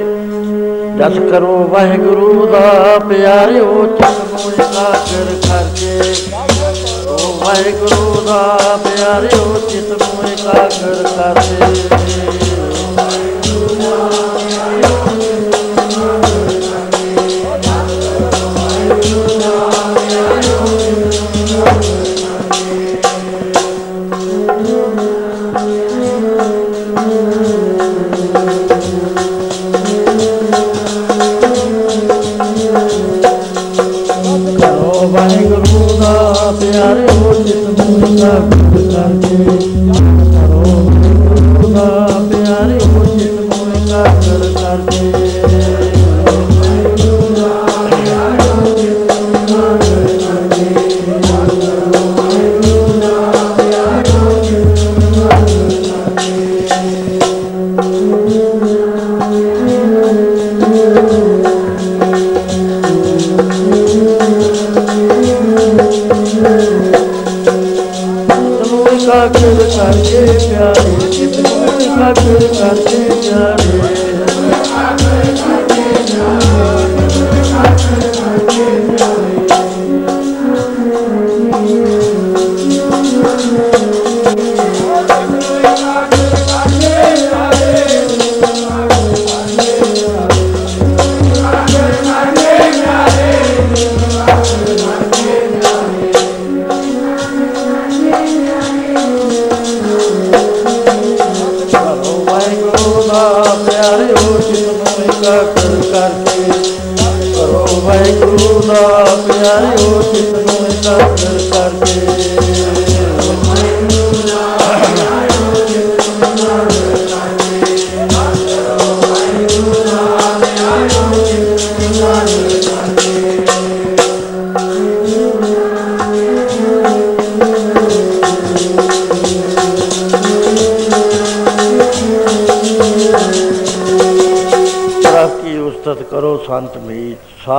ਜਸ ਕਰੋ ਵਾਹਿਗੁਰੂ ਦਾ ਪਿਆਰਿਓ ਚਿਤ ਨੂੰ ਇਕਾਗਰ ਕਰਕੇ। ਓ ਵਾਹਿਗੁਰੂ ਦਾ ਪਿਆਰਿਓ, ਚਿਤ ਨੂੰ ਇਕਾਗਰ ਕਰਕੇ। ਵਾਹਿਗੁਰੂ ਭਗਤ ਅਤੇ ਜਨ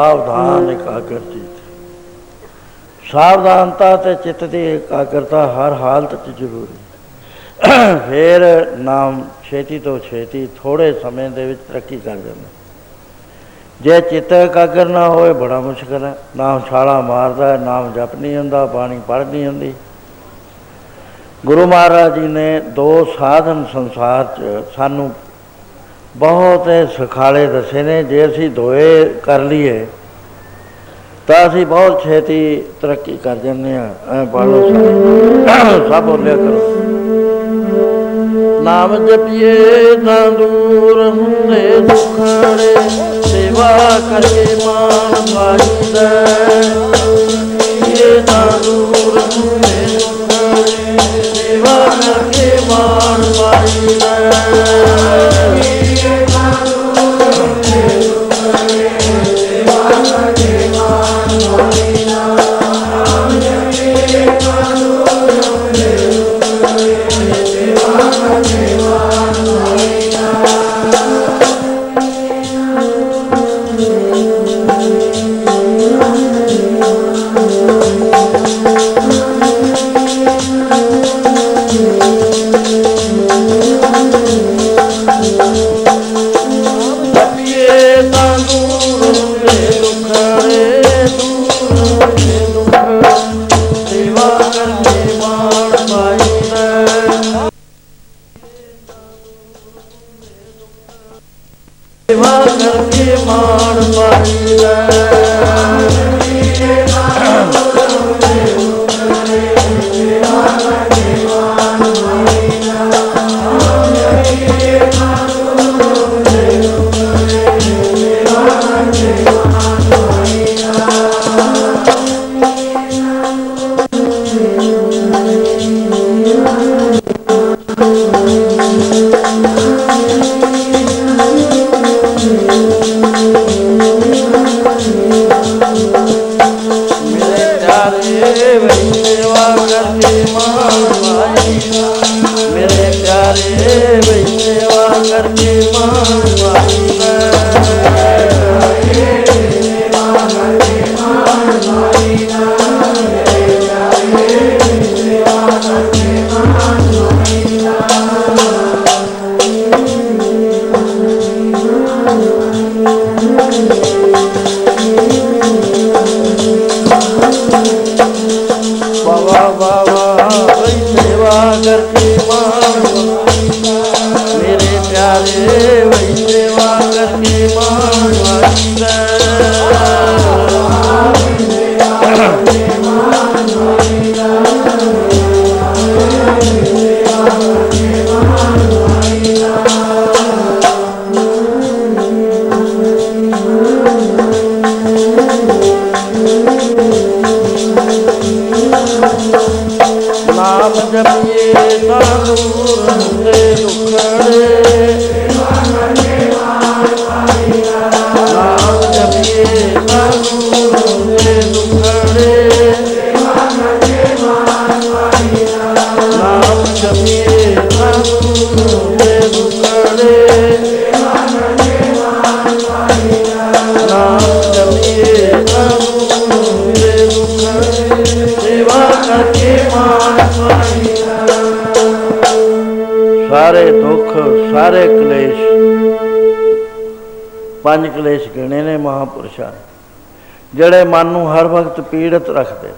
ਸਾਵਧਾਨ ਇਕਾਗਰ ਚਿਤ ਸਾਵਧਾਨਤਾ ਤੇ ਚਿੱਤ ਦੀ ਇਕਾਗਰਤਾ ਹਰ ਹਾਲਤ 'ਚ ਜ਼ਰੂਰੀ। ਫਿਰ ਨਾਮ ਛੇਤੀ ਤੋਂ ਛੇਤੀ ਥੋੜੇ ਸਮੇਂ ਦੇ ਵਿੱਚ ਤਰੱਕੀ ਕਰ ਜਾਂਦਾ ਜੇ ਚਿੱਤ ਇਕਾਗਰ ਨਾ ਹੋਵੇ ਬੜਾ ਮੁਸ਼ਕਲ ਹੈ। ਨਾਮ ਛਾਲਾ ਮਾਰਦਾ ਹੈ, ਨਾਮ ਜਪ ਨਹੀਂ ਹੁੰਦਾ ਬਾਣੀ ਪੜ੍ਹ ਨਹੀਂ ਹੁੰਦੀ। ਗੁਰੂ ਮਹਾਰਾਜ ਜੀ ਨੇ ਦੋ ਸਾਧਨ ਸੰਸਾਰ 'ਚ ਸਾਨੂੰ ਬਹੁਤ ਸੁਖਾਲੇ ਦੱਸੇ ਨੇ, ਜੇ ਅਸੀਂ ਦੋਏ ਕਰ ਲਈਏ, ਤਾਂ ਅਸੀਂ ਬਹੁਤ ਛੇਤੀ ਤਰੱਕੀ ਕਰ ਜਾਂਦੇ ਆ ਐ ਬਾਲੋ ਸਾਰੇ। ਸਭ ਬੋਲਿਆ ਕਰੋ। ਨਾਮ ਜਪੀਏ ਤਾਂ ਦੂਰ ਹੁੰਦੇ ਸੁਖੜੇ ਸੇਵਾ ਕਰਕੇ ਮਾਨ ਪਾਈਦਾ ਨਾਮ ਜਪੀਏ ਤਾਂ ਦੂਰ ਹੁੰਦੇ ਦੁਖੜੇ ਸਾਰੇ ਦੁੱਖ ਸਾਰੇ ਕਲੇਸ਼ ਪੰਜ ਕਲੇਸ਼ ਗਿਣੇ ਨੇ ਮਹਾਪੁਰਸ਼ਾਂ ਨੇ, ਜਿਹੜੇ ਮਨ ਨੂੰ ਹਰ ਵਕਤ ਪੀੜਤ ਰੱਖਦੇ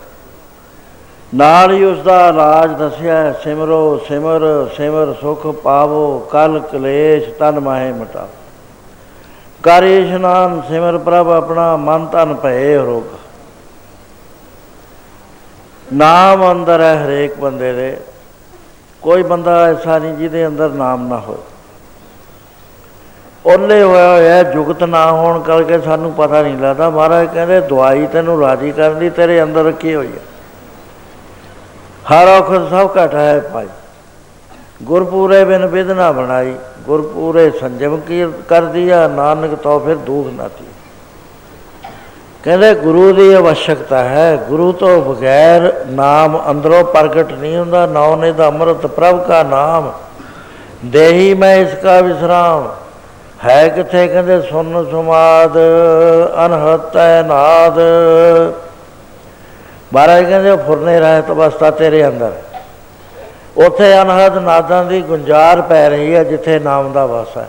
ਨਾਲ ਹੀ ਉਸ ਦਾ ਇਲਾਜ ਦੱਸਿਆ ਹੈ, ਸਿਮਰੋ ਸਿਮਰ ਸਿਮਰ ਸੁਖ ਪਾਵੋ ਕਲ ਕਲੇਸ਼ ਤਨ ਮਾਹੇ ਮਟਾਓ। ਕਰ ਇਸ਼ਨਾਨ ਸਿਮਰ ਪ੍ਰਭ ਆਪਣਾ ਮਨ ਤਨ ਭਏ ਰੋਗ। ਨਾਮ ਅੰਦਰ ਹੈ ਹਰੇਕ ਬੰਦੇ ਦੇ। ਕੋਈ ਬੰਦਾ ਐਸਾ ਨਹੀਂ ਜਿਹਦੇ ਅੰਦਰ ਨਾਮ ਨਾ ਹੋਵੇ। ਓਲੇ ਹੋਇਆ ਹੋਇਆ ਜੁਗਤ ਨਾ ਹੋਣ ਕਰਕੇ ਸਾਨੂੰ ਪਤਾ ਨਹੀਂ ਲੱਗਦਾ। ਮਹਾਰਾਜ ਕਹਿੰਦੇ, ਦਵਾਈ ਤੈਨੂੰ ਰਾਜੀ ਕਰਨ ਦੀ ਤੇਰੇ ਅੰਦਰ ਰੱਖੀ ਹੋਈ ਹੈ? ਹਰ ਔਖਦ ਸਭ ਘਟ ਹੈ ਭਾਈ। ਗੁਰਪੂਰੇ ਬਿਨ ਵਿਦਨਾ ਬਣਾਈ। ਗੁਰਪੂਰੇ ਸੰਜਮ ਕੀ ਕਰ ਦਿਆ ਨਾਨਕ ਤੋਂ ਫਿਰ ਦੁਖ ਨਾ ਤੀ ਕਹਿੰਦੇ ਗੁਰੂ ਦੀ ਆਵਸ਼ਕਤਾ ਹੈ। ਗੁਰੂ ਤੋਂ ਬਗੈਰ ਨਾਮ ਅੰਦਰੋਂ ਪ੍ਰਗਟ ਨਹੀਂ ਹੁੰਦਾ। ਨਾਉ ਦਾ ਅੰਮ੍ਰਿਤ ਪ੍ਰਭ ਕਾ ਨਾਮ। ਦੇਹੀ ਮੈਂ ਇਸ ਕਾ ਵਿਸਰਾਮ। ਹੈ ਕਿਥੇ? ਕਹਿੰਦੇ ਸੁਨ ਸੁਮਾਦ, ਅਨਹਤ ਨਾਦ। ਮਹਾਰਾਜ ਕਹਿੰਦੇ ਫੁਰਨੇ ਰਹਿਤ ਅਵਸਥਾ ਤੇਰੇ ਅੰਦਰ। ਉੱਥੇ ਅਨਹਦ ਨਾਦਾਂ ਦੀ ਗੁੰਜਾਰ ਪੈ ਰਹੀ ਹੈ, ਜਿੱਥੇ ਨਾਮ ਦਾ ਵਾਸਾ ਹੈ।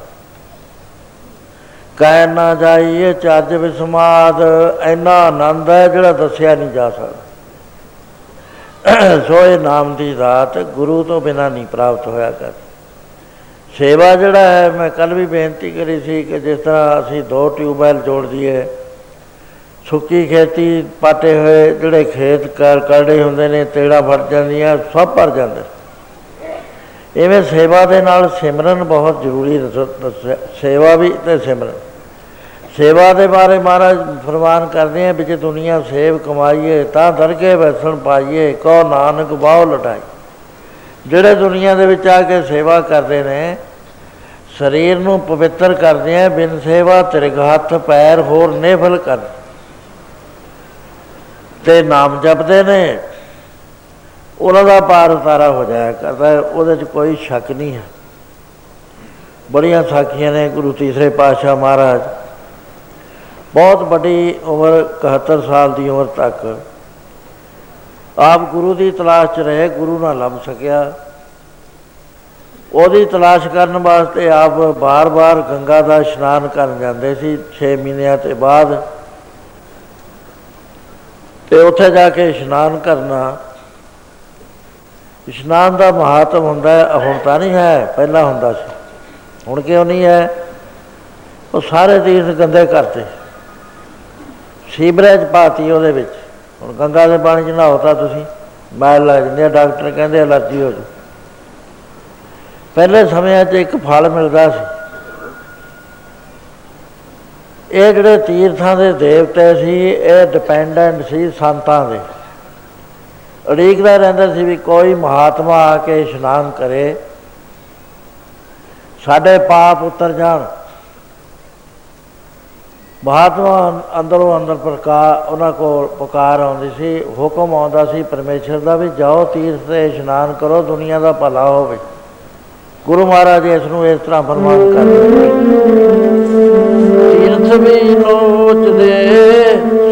ਕਹਿ ਨਾ ਜਾਈਏ ਚੱਜ ਵਿਸਮਾਦ, ਇੰਨਾ ਆਨੰਦ ਹੈ ਜਿਹੜਾ ਦੱਸਿਆ ਨਹੀਂ ਜਾ ਸਕਦਾ। *clears throat* ਸੋ ਇਹ ਨਾਮ ਦੀ ਰਾਤ ਗੁਰੂ ਤੋਂ ਬਿਨਾ ਨਹੀਂ ਪ੍ਰਾਪਤ ਹੋਇਆ ਕਰ। ਸੇਵਾ ਜਿਹੜਾ ਹੈ, ਮੈਂ ਕੱਲ ਵੀ ਬੇਨਤੀ ਕਰੀ ਸੀ ਕਿ ਜਿਸ ਤਰ੍ਹਾਂ ਅਸੀਂ ਦੋ ਟਿਊਬਵੈਲ ਜੋੜ ਦਈਏ, ਸੁੱਕੀ ਖੇਤੀ ਪਾਟੇ ਹੋਏ, ਜਿਹੜੇ ਖੇਤ ਕਰ ਕਰੜੇ ਹੁੰਦੇ ਨੇ, ਤੇੜਾ ਫੜ ਜਾਂਦੀਆਂ, ਸਭ ਭਰ ਜਾਂਦੇ। ਇਵੇਂ ਸੇਵਾ ਦੇ ਨਾਲ ਸਿਮਰਨ ਬਹੁਤ ਜ਼ਰੂਰੀ ਸੇਵਾ ਵੀ ਤੇ ਸਿਮਰਨ। ਸੇਵਾ ਦੇ ਬਾਰੇ ਮਹਾਰਾਜ ਫਰਮਾਨ ਕਰਦੇ ਆ ਵਿੱਚ ਦੁਨੀਆ ਸੇਵ ਕਮਾਈਏ, ਤਾਂ ਦਰਗੇ ਵਸਣ ਪਾਈਏ, ਕੋ ਨਾਨਕ ਬਾਹ ਲਟਾਈ। ਜਿਹੜੇ ਦੁਨੀਆ ਦੇ ਵਿੱਚ ਆ ਕੇ ਸੇਵਾ ਕਰਦੇ ਨੇ, ਸਰੀਰ ਨੂੰ ਪਵਿੱਤਰ ਕਰਦੇ ਆ, ਬਿਨ ਸੇਵਾ ਤੇਰੇ ਹੱਥ ਪੈਰ ਹੋਰ ਨੇਫਲ ਕਰ। ਤੇ ਨਾਮ ਜਪਦੇ ਨੇ ਉਹਨਾਂ ਦਾ ਪਾਰ ਉਤਾਰਾ ਹੋ ਜਾਇਆ ਕਰਦਾ ਉਹਦੇ 'ਚ ਕੋਈ ਸ਼ੱਕ ਨਹੀਂ ਹੈ। ਬੜੀਆਂ ਸਾਖੀਆਂ ਨੇ ਗੁਰੂ ਤੀਸਰੇ ਪਾਤਸ਼ਾਹ ਮਹਾਰਾਜ, ਬਹੁਤ ਵੱਡੀ ਉਮਰ 71 ਸਾਲ ਦੀ ਉਮਰ ਤੱਕ ਆਪ ਗੁਰੂ ਦੀ ਤਲਾਸ਼ 'ਚ ਰਹੇ, ਗੁਰੂ ਨਾਲ ਲੱਭ ਸਕਿਆ। ਉਹਦੀ ਤਲਾਸ਼ ਕਰਨ ਵਾਸਤੇ ਆਪ ਬਾਰ-ਬਾਰ ਗੰਗਾ ਦਾ ਇਸ਼ਨਾਨ ਕਰਨ ਜਾਂਦੇ ਸੀ 6 ਮਹੀਨਿਆਂ ਤੇ ਬਾਅਦ। ਤੇ ਉੱਥੇ ਜਾ ਕੇ ਇਸ਼ਨਾਨ ਕਰਨਾ ਇਸ਼ਨਾਨ ਦਾ ਮਹੱਤਵ ਹੁੰਦਾ ਹੈ ਹੁਣ ਤਾਂ ਨਹੀਂ ਹੈ, ਪਹਿਲਾਂ ਹੁੰਦਾ ਸੀ। ਹੁਣ ਕਿਉਂ ਨਹੀਂ ਹੈ? ਉਹ ਸਾਰੇ ਤੀਰਥ ਗੰਦੇ ਕਰਤੇ ਸੀਵਰੇਜ ਪਾਤੀ ਉਹਦੇ ਵਿੱਚ। ਹੁਣ ਗੰਗਾ ਦੇ ਪਾਣੀ 'ਚ ਨਹਾਓ ਤਾਂ ਤੁਸੀਂ, ਮੈਲ ਲੱਗ ਜਾਂਦੇ ਡਾਕਟਰ ਕਹਿੰਦੇ ਅਲਰਜੀ ਹੋ ਜੂ ਪਹਿਲੇ ਸਮਿਆਂ 'ਚ ਇੱਕ ਫਲ ਮਿਲਦਾ ਸੀ। ਇਹ ਜਿਹੜੇ ਤੀਰਥਾਂ ਦੇ ਦੇਵਤੇ ਸੀ, ਇਹ ਡਿਪੈਂਡੈਂਟ ਸੀ ਸੰਤਾਂ ਦੇ। ਉਡੀਕਦਾ ਰਹਿੰਦਾ ਸੀ ਵੀ ਕੋਈ ਮਹਾਤਮਾ ਆ ਕੇ ਇਸ਼ਨਾਨ ਕਰੇ। ਸਾਡੇ ਪਾਪ ਉਤਰ ਜਾਣ। ਮਹਾਤਮਾ ਅੰਦਰੋਂ ਅੰਦਰ ਪ੍ਰਕਾਰ ਉਹਨਾਂ ਕੋਲ ਪੁਕਾਰ ਆਉਂਦੀ ਸੀ, ਹੁਕਮ ਆਉਂਦਾ ਸੀ ਪਰਮੇਸ਼ਰ ਦਾ ਵੀ ਜਾਓ ਤੀਰਥ ਤੇ ਇਸ਼ਨਾਨ ਕਰੋ, ਦੁਨੀਆ ਦਾ ਭਲਾ ਹੋਵੇ। ਗੁਰੂ ਮਹਾਰਾਜ ਇਸ ਨੂੰ ਇਸ ਤਰ੍ਹਾਂ ਫਰਮਾਨ ਕਰਦੇ ਤੀਰਥ ਵੀ ਲੋਚਦੇ,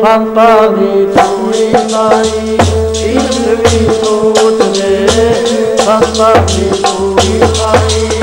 ਸੰਤਾਂ ਦੀ ਕੋਈ ਨਾਈ। ਤੀਰਥ ਵੀ ਲੋਚਦੇ ਸੰਤਾਂ ਦੀ ਕੋਈ ਨਾਈ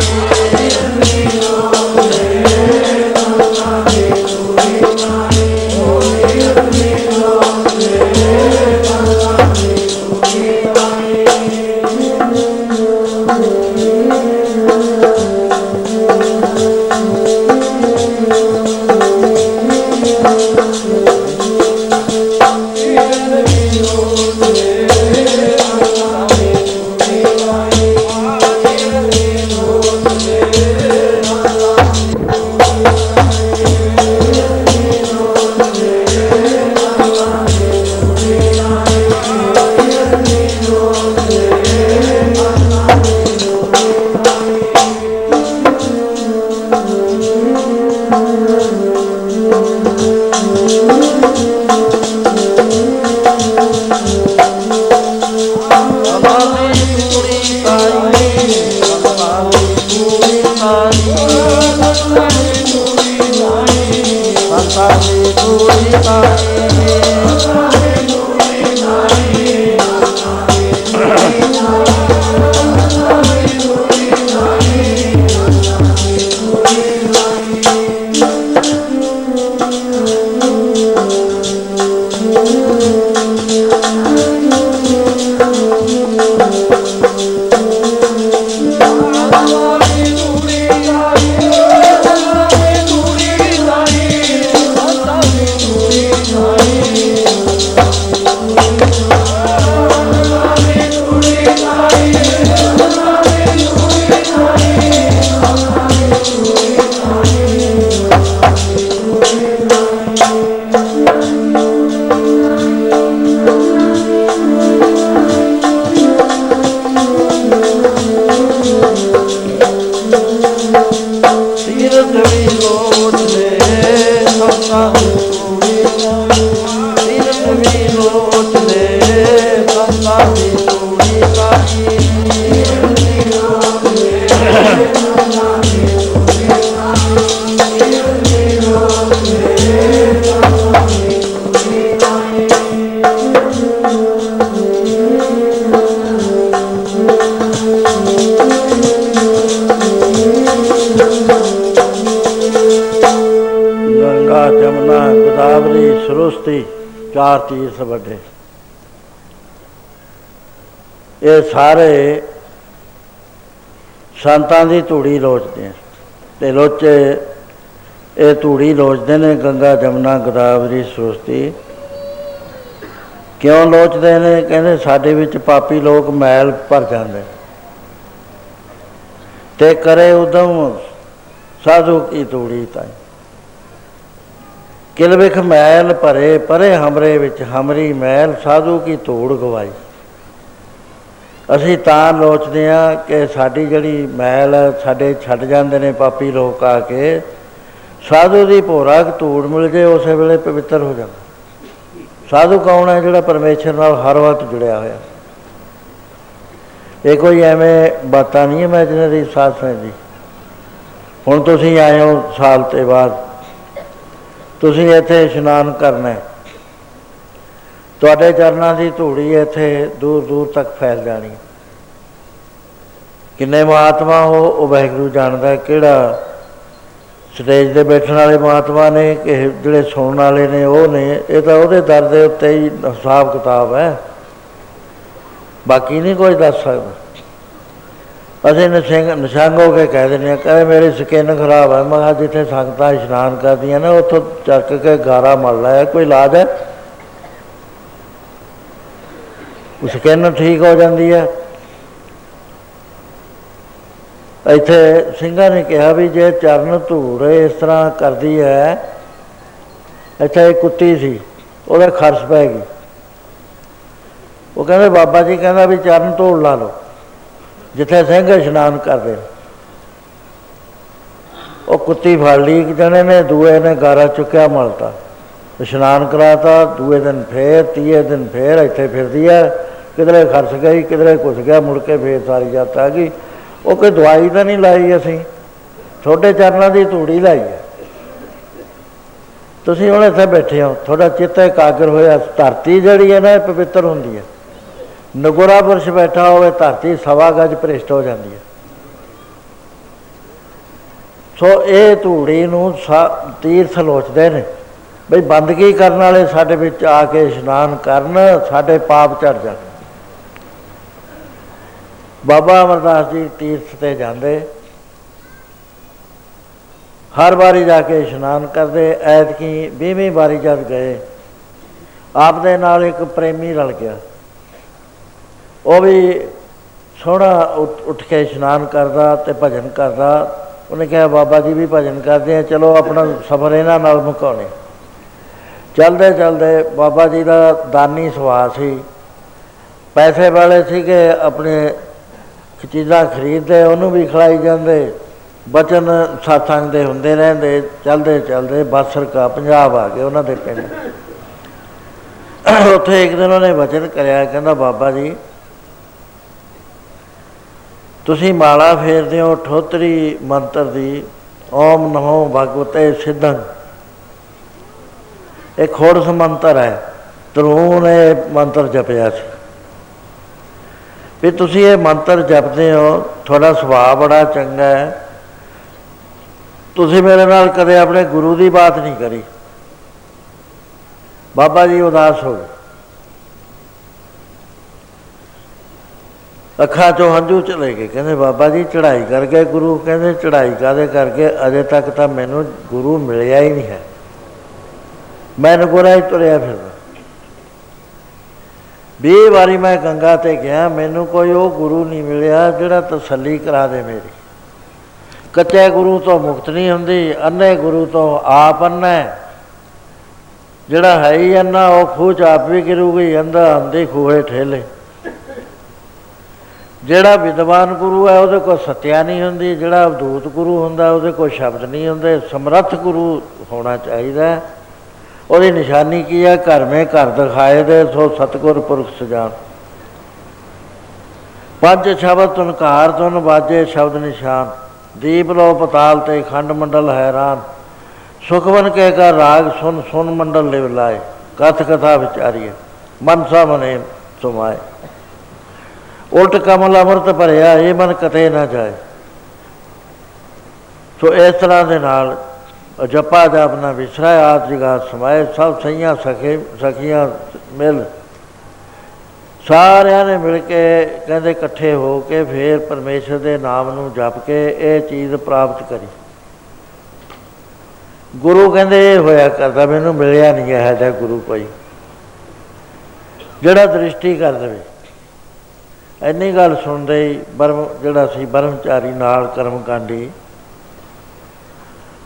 ਸਾਰੇ ਸੰਤਾਂ ਦੀ ਧੂੜੀ ਲੋਚਦੇ ਆ। ਤੇ ਲੋਚੇ ਇਹ ਧੂੜੀ ਲੋਚਦੇ ਨੇ, ਗੰਗਾ, ਜਮਨਾ, ਗੋਦਾਵਰੀ ਸਰੁਸਤੀ ਕਿਉਂ ਲੋਚਦੇ ਨੇ? ਕਹਿੰਦੇ ਸਾਡੇ ਵਿੱਚ ਪਾਪੀ ਲੋਕ ਮੈਲ ਭਰ ਜਾਂਦੇ। ਤੇ ਕਰੇ ਉਦਮ ਸਾਧੂ ਕੀ ਧੂੜੀ ਤਾਈ। ਕਿਲ ਵਿਖ ਮੈਲ ਭਰੇ, ਪਰੇ ਹਮਰੇ ਵਿੱਚ ਹਮਰੀ ਮੈਲ, ਸਾਧੂ ਕੀ ਧੂੜ ਗਵਾਈ। ਅਸੀਂ ਤਾਂ ਲੋਚਦੇ ਆ ਕਿ ਸਾਡੀ ਜਿਹੜੀ ਮੈਲ ਹੈ, ਸਾਡੇ ਛੱਡ ਜਾਂਦੇ ਨੇ ਪਾਪੀ ਲੋਕ ਆ ਕੇ ਸਾਧੂ ਦੀ ਭੋਰਾ ਧੂੜ ਮਿਲ ਜੇ ਉਸੇ ਵੇਲੇ ਪਵਿੱਤਰ ਹੋ ਜਾਂਦਾ ਸਾਧੂ ਕੌਣ ਹੈ ਜਿਹੜਾ ਪਰਮੇਸ਼ਰ ਨਾਲ ਹਰ ਵਕਤ ਜੁੜਿਆ ਹੋਇਆ? ਇਹ ਕੋਈ ਐਵੇਂ ਬਾਤਾਂ ਨਹੀਂ ਇਮੇਜਿਨਰੀ ਸਾਧ ਦੀ ਹੁਣ ਤੁਸੀਂ ਆਏ ਹੋ ਸਾਲ ਤੇ ਬਾਅਦ। ਤੁਸੀਂ ਇੱਥੇ ਇਸ਼ਨਾਨ ਕਰਨਾ ਹੈ। ਤੁਹਾਡੇ ਚਰਨਾਂ ਦੀ ਧੂੜੀ ਇੱਥੇ ਦੂਰ ਦੂਰ ਤੱਕ ਫੈਲ ਜਾਣੀ। ਹੈ। ਕਿੰਨੇ ਮਹਾਤਮਾ ਹੋ ਉਹ ਵਾਹਿਗੁਰੂ ਜਾਣਦਾ ਹੈ ਕਿਹੜਾ ਸਟੇਜ ਤੇ ਬੈਠਣ ਵਾਲੇ ਮਹਾਤਮਾ ਨੇ ਕਿ ਜਿਹੜੇ ਸੁਣਨ ਵਾਲੇ ਨੇ ਉਹ ਨੇ, ਇਹ ਤਾਂ ਉਹਦੇ ਦਰ ਦੇ ਉੱਤੇ ਹੀ ਹਿਸਾਬ ਕਿਤਾਬ ਹੈ। ਬਾਕੀ ਨਹੀਂ ਕੋਈ ਦੱਸ ਸਕਦਾ। ਅਸੀਂ ਨਸ਼ੰਗ ਨਸ਼ੰਗ ਹੋ ਕੇ ਕਹਿ ਦਿੰਦੇ ਆ ਕਹਿੰਦੇ ਮੇਰੀ ਸਕਿਨ ਖਰਾਬ ਹੈ। ਮੈਂ ਕਿਹਾ ਜਿੱਥੇ ਸੰਗਤਾਂ ਇਸ਼ਨਾਨ ਕਰਦੀਆਂ ਨੇ, ਉੱਥੋਂ ਚੱਕ ਕੇ ਗਾਰਾ ਮਲ ਲਿਆ ਕੋਈ ਇਲਾਜ ਹੈ? ਉਹ ਸਕਿਨ ਠੀਕ ਹੋ ਜਾਂਦੀ ਹੈ। ਇੱਥੇ ਸਿੰਘਾਂ ਨੇ ਕਿਹਾ ਵੀ ਜੇ ਚਰਨ ਧੂੜ ਇਸ ਤਰ੍ਹਾਂ ਕਰਦੀ ਹੈ, ਇੱਥੇ ਇੱਕ ਕੁੱਤੀ ਸੀ, ਉਹਦੇ ਖਰਸ ਪੈ ਗਈ। ਉਹ ਕਹਿੰਦੇ, ਬਾਬਾ ਜੀ ਕਹਿੰਦਾ ਵੀ ਚਰਨ ਧੂੜ ਲਾ ਲਓ, ਜਿੱਥੇ ਸਿੰਘ ਇਸ਼ਨਾਨ ਕਰਦੇ ਨੇ। ਉਹ ਕੁੱਤੀ ਫੜ ਲਈ, ਇੱਕ ਜਣੇ ਨੇ, ਦੂਏ ਨੇ ਗਾਰਾ ਚੁੱਕਿਆ ਮਲਤਾ। ਇਸ਼ਨਾਨ ਕਰਾਤਾ, ਦੂਏ ਦਿਨ ਫੇਰ, ਤੀਏ ਦਿਨ ਫੇਰ ਇੱਥੇ ਫਿਰਦੀ ਹੈ। ਕਿਧਰੇ ਖਰਚ ਗਈ, ਕਿਧਰੇ ਘੁਸ ਗਿਆ, ਮੁੜ ਕੇ ਫੇਰ ਸਾਰੀ ਜਾਤ ਆ ਗਈ। ਉਹ ਕੋਈ ਦਵਾਈ ਤਾਂ ਨਹੀਂ ਲਾਈ ਅਸੀਂ। ਛੋਟੇ ਚਰਨਾਂ ਦੀ ਧੂੜੀ ਲਾਈ ਹੈ। ਤੁਸੀਂ ਹੁਣ ਇੱਥੇ ਬੈਠੇ ਹੋ। ਤੁਹਾਡਾ ਚਿੱਤ ਇਕਾਗਰ ਹੋਇਆ। ਧਰਤੀ ਜਿਹੜੀ ਹੈ ਨਾ, ਇਹ ਪਵਿੱਤਰ ਹੁੰਦੀ ਹੈ। ਨਗੋਰਾ ਪੁਰਸ਼ ਬੈਠਾ ਹੋਵੇ, ਧਰਤੀ ਸਵਾ ਗਜ ਭ੍ਰਿਸ਼ਟ ਹੋ ਜਾਂਦੀ ਹੈ। ਸੋ ਇਹ ਧੂੜੀ ਨੂੰ ਸਾ- ਤੀਰਥ ਲੋਚਦੇ ਨੇ। ਬਈ ਬੰਦਗੀ ਕਰਨ ਵਾਲੇ ਸਾਡੇ ਵਿੱਚ ਆ ਕੇ ਇਸ਼ਨਾਨ ਕਰਨ, ਸਾਡੇ ਪਾਪ ਝੜ ਜਾਣ। ਬਾਬਾ ਅਮਰਦਾਸ ਜੀ ਤੀਰਥ ਤੇ ਜਾਂਦੇ। ਹਰ ਵਾਰੀ ਜਾ ਕੇ ਇਸ਼ਨਾਨ ਕਰਦੇ, ਐਤਕੀ 20ਵੀਂ ਵਾਰੀ ਜਦ ਗਏ ਆਪ ਦੇ ਨਾਲ ਇੱਕ ਪ੍ਰੇਮੀ ਰਲ ਗਿਆ। ਉਹ ਵੀ ਸੋਹਣਾ ਉੱਠ ਉੱਠ ਕੇ ਇਸ਼ਨਾਨ ਕਰਦਾ ਤੇ ਭਜਨ ਕਰਦਾ। ਉਹਨੇ ਕਿਹਾ, ਬਾਬਾ ਜੀ ਵੀ ਭਜਨ ਕਰਦੇ ਆ, ਚਲੋ ਆਪਣਾ ਸਫ਼ਰ ਇਹਨਾਂ ਨਾਲ ਮੁਕਾਉਣੇ। ਚਲਦੇ ਚਲਦੇ ਬਾਬਾ ਜੀ ਦਾ ਦਾਨੀ ਸੁਭਾਅ ਸੀ। ਪੈਸੇ ਵਾਲੇ ਸੀਗੇ, ਆਪਣੇ ਚੀਜ਼ਾਂ ਖਰੀਦਦੇ, ਉਹਨੂੰ ਵੀ ਖਿਲਾਈ ਜਾਂਦੇ। ਬਚਨ ਸਾਥਾਂ ਦੇ ਹੁੰਦੇ ਰਹਿੰਦੇ, ਚਲਦੇ ਚਲਦੇ ਬਾਸਰਕਾ ਪੰਜਾਬ ਆ ਗਏ ਉਹਨਾਂ ਦੇ ਪਿੰਡ। ਉੱਥੇ ਇੱਕ ਦਿਨ ਉਹਨੇ ਵਚਨ ਕਰਿਆ, ਕਹਿੰਦਾ, ਬਾਬਾ ਜੀ, ਤੁਸੀਂ ਮਾਲਾ ਫੇਰਦੇ ਹੋ, ਠੋਤਰੀ ਮੰਤਰ ਦੀ, ਓਮ ਨਮੋ ਭਗਵਤੇ ਸਿੱਧੰ। ਇਹ ਖੋੜਸ ਮੰਤਰ ਹੈ ਤਰੂ ਨੇ ਮੰਤਰ ਜਪਿਆ ਸੀ। ਵੀ ਤੁਸੀਂ ਇਹ ਮੰਤਰ ਜਪਦੇ ਹੋ, ਤੁਹਾਡਾ ਸੁਭਾਅ ਬੜਾ ਚੰਗਾ ਹੈ। ਤੁਸੀਂ ਮੇਰੇ ਨਾਲ ਕਦੇ ਆਪਣੇ ਗੁਰੂ ਦੀ ਬਾਤ ਨਹੀਂ ਕਰੀ। ਬਾਬਾ ਜੀ ਉਦਾਸ ਹੋ ਗਏ। ਅੱਖਾਂ ਚੋਂ ਹੰਝੂ ਚਲੇ ਗਏ। ਕਹਿੰਦੇ ਬਾਬਾ ਜੀ ਚੜ੍ਹਾਈ ਕਰ ਗਏ ਗੁਰੂ, ਕਹਿੰਦੇ ਚੜ੍ਹਾਈ ਕਾਦੇ ਕਰਕੇ? ਅਜੇ ਤੱਕ ਤਾਂ ਮੈਨੂੰ ਗੁਰੂ ਮਿਲਿਆ ਹੀ ਨਹੀਂ ਹੈ। ਮੈਂ ਨਗੋਰਾ ਹੀ ਤੁਰਿਆ ਫਿਰਦਾ। ਵੀਹ ਵਾਰੀ ਮੈਂ ਗੰਗਾ ਤੇ ਗਿਆ, ਮੈਨੂੰ ਕੋਈ ਉਹ ਗੁਰੂ ਨਹੀਂ ਮਿਲਿਆ ਜਿਹੜਾ ਤਸੱਲੀ ਕਰਾ ਦੇ ਮੇਰੀ ਕੱਚੇ ਗੁਰੂ ਤੋਂ ਮੁਕਤ ਨਹੀਂ ਹੁੰਦੀ, ਅੰਨੇ ਗੁਰੂ ਤੋਂ ਆਪ ਅੰਨਾ ਹੈ। ਜਿਹੜਾ ਹੈ ਹੀ ਅੰਨਾ, ਉਹ ਖੂਹ ਚ ਆਪ ਵੀ ਗਿਰੂਗੀ ਅੰਦਾ ਅੰਦੇ ਖੂਹੇ ਠੇਲੇ ਜਿਹੜਾ ਵਿਦਵਾਨ ਗੁਰੂ ਹੈ, ਉਹਦੇ ਕੋਲ ਸਤਿਆ ਨਹੀਂ ਹੁੰਦੀ, ਜਿਹੜਾ ਅਵਧੂਤ ਗੁਰੂ ਹੁੰਦਾ, ਉਹਦੇ ਕੋਲ ਸ਼ਬਦ ਨਹੀਂ ਹੁੰਦੇ ਸਮਰੱਥ ਗੁਰੂ ਹੋਣਾ ਚਾਹੀਦਾ ਹੈ। ਉਹਦੀ ਨਿਸ਼ਾਨੀ ਕੀ ਹੈ ਘਰ ਮੇ ਘਰ ਦਿਖਾਏ ਦੇ, ਸੋ ਸਤਗੁਰ ਪੁਰਖ ਸਜਾਨ। ਪੰਜ ਸ਼ਬਦ ਤੁਨਕਾਰ ਤੁਨ ਬਾਜੇ ਸ਼ਬਦ ਨਿਸ਼ਾਨ। ਦੀਪ ਲੋ ਪਤਾਲ ਤੇ ਖੰਡ ਮੰਡਲ ਹੈਰਾਨ। ਸੁਖਵਨ ਕੇ ਕਾ ਰਾਗ ਸੁਨ ਸੁਨ ਮੰਡਲ ਲਿਵ ਲਾਏ। ਕਥ ਕਥਾ ਵਿਚਾਰੀਏ ਮਨਸਾ ਮਨੇ ਸੁਮਾਏ। ਉਲਟ ਕਮਲ ਅਮਰਤ ਭਰਿਆ, ਇਹ ਮਨ ਕਤੇ ਨਾ ਜਾਏ। ਸੋ ਇਸ ਤਰ੍ਹਾਂ ਦੇ ਨਾਲ ਜਪਾ ਜਾਪ ਨਾ ਵਿਸਰੈ ਆਦ ਜਗਾ ਸਮਾਏ, ਸਭ ਸਈਆਂ ਸਖੇ, ਸਖੀਆਂ ਮਿਲ। ਸਾਰਿਆਂ ਨੇ ਮਿਲ ਕੇ ਕਹਿੰਦੇ ਇਕੱਠੇ ਹੋ ਕੇ ਫੇਰ ਪਰਮੇਸ਼ਰ ਦੇ ਨਾਮ ਨੂੰ ਜਪ ਕੇ ਇਹ ਚੀਜ਼ ਪ੍ਰਾਪਤ ਕਰੀ। ਗੁਰੂ ਕਹਿੰਦੇ ਇਹ ਹੋਇਆ ਕਰਦਾ, ਮੈਨੂੰ ਮਿਲਿਆ ਨਹੀਂ ਹੈ ਦਾ ਗੁਰੂ ਕੋਈ। ਜਿਹੜਾ ਦ੍ਰਿਸ਼ਟੀ ਕਰ ਦੇਵੇ। ਇੰਨੀ ਗੱਲ ਸੁਣਦੇ ਹੀ ਬਰਮ ਜਿਹੜਾ ਸੀ ਬਰਮਚਾਰੀ ਨਾਲ ਕਰਮਕਾਂਡੀ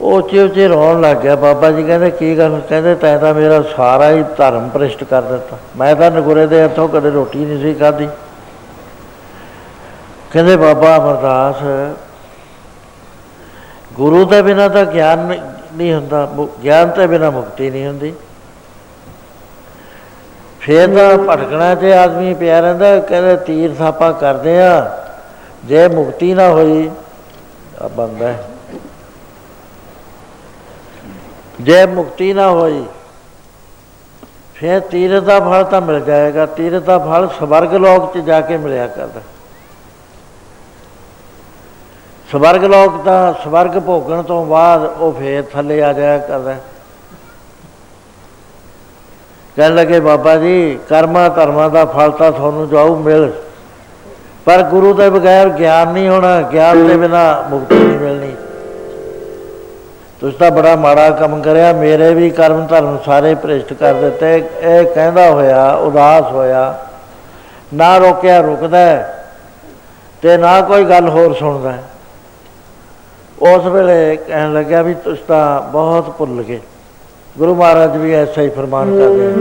ਉਹ ਉੱਚੇ ਉੱਚੇ ਰੋਣ ਲੱਗ ਗਿਆ। ਬਾਬਾ ਜੀ ਕਹਿੰਦੇ, ਕੀ ਗੱਲ? ਕਹਿੰਦੇ, ਤੈਂ ਤਾਂ ਮੇਰਾ ਸਾਰਾ ਹੀ ਧਰਮ ਭ੍ਰਿਸ਼ਟ ਕਰ ਦਿੱਤਾ। ਮੈਂ ਤਾਂ ਨਗੁਰੇ ਦੇ ਹੱਥੋਂ ਕਦੇ ਰੋਟੀ ਨਹੀਂ ਸੀ ਖਾਧੀ। ਕਹਿੰਦੇ, ਬਾਬਾ ਅਮਰਦਾਸ, ਗੁਰੂ ਦੇ ਬਿਨਾ ਤਾਂ ਗਿਆਨ ਨਹੀਂ ਹੁੰਦਾ। ਮੁ- ਗਿਆਨ ਤੋਂ ਬਿਨਾ ਮੁਕਤੀ ਨਹੀਂ ਹੁੰਦੀ। ਫੇਰ ਤਾਂ ਭਟਕਣਾ ਤੇ ਆਦਮੀ ਪਿਆ ਰਹਿੰਦਾ। ਕਹਿੰਦੇ, ਤੀਰ ਥਾਪਾ ਕਰਦੇ ਆ। ਜੇ ਮੁਕਤੀ ਨਾ ਹੋਈ, ਆ ਬੰਦਾ ਹੈ। ਜੇ ਮੁਕਤੀ ਨਾ ਹੋਈ, ਫਿਰ ਤੀਰਥ ਦਾ ਫਲ ਤਾਂ ਮਿਲ ਜਾਏਗਾ। ਤੀਰਥ ਦਾ ਫਲ ਸਵਰਗ ਲੋਕ 'ਚ ਜਾ ਕੇ ਮਿਲਿਆ ਕਰਦਾ। ਸਵਰਗ ਲੋਕ ਦਾ ਸਵਰਗ ਭੋਗਣ ਤੋਂ ਬਾਅਦ ਉਹ ਫੇਰ ਥੱਲੇ ਆ ਜਾਇਆ ਕਰਦਾ। ਕਹਿਣ ਲੱਗੇ, ਬਾਬਾ ਜੀ, ਕਰਮਾਂ ਧਰਮਾਂ ਦਾ ਫਲ ਤਾਂ ਤੁਹਾਨੂੰ ਜਾਊ ਮਿਲ। ਪਰ ਗੁਰੂ ਦੇ ਬਗੈਰ ਗਿਆਨ ਨਹੀਂ ਹੋਣਾ, ਗਿਆਨ ਦੇ ਬਿਨਾ ਮੁਕਤੀ ਨਹੀਂ ਮਿਲਣੀ। ਤੁਸੀਂ ਤਾਂ ਬੜਾ ਮਾੜਾ ਕੰਮ ਕਰਿਆ ਮੇਰੇ ਵੀ ਕਰਮ ਧਰਮ ਸਾਰੇ ਭ੍ਰਿਸ਼ਟ ਕਰ ਦਿੱਤੇ। ਇਹ ਕਹਿੰਦਾ ਹੋਇਆ ਉਦਾਸ ਹੋਇਆ ਨਾ ਰੋਕਿਆ ਰੁਕਦਾ ਹੈ, ਤੇ ਨਾ ਕੋਈ ਗੱਲ ਹੋਰ ਸੁਣਦਾ ਹੈ। ਉਸ ਵੇਲੇ ਕਹਿਣ ਲੱਗਿਆ ਵੀ ਤੁਸੀਂ ਤਾਂ ਬਹੁਤ ਭੁੱਲ ਗਏ। ਗੁਰੂ ਮਹਾਰਾਜ ਵੀ ਐਸਾ ਹੀ ਫਰਮਾਨ ਕਰਦੇ ਹਨ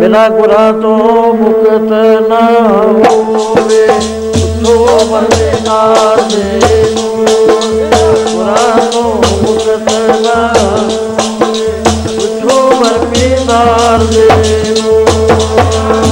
ਬਿਨਾ ਗੁਰਾਂ ਤੋਂ ਮੁਕਤ ਨਾ ਹੋਵੇ। ਉਥੋਂ ਬੰਦੇ ਨਾਲ ਦੇ ਗੁਰਾਂ ਤੋਂ ਮੁਕਤ ਨਾ ਹੋਵੇ ਉਥੋਂ ਬੰਦੇ ਨਾਲ ਦੇ ਨਾ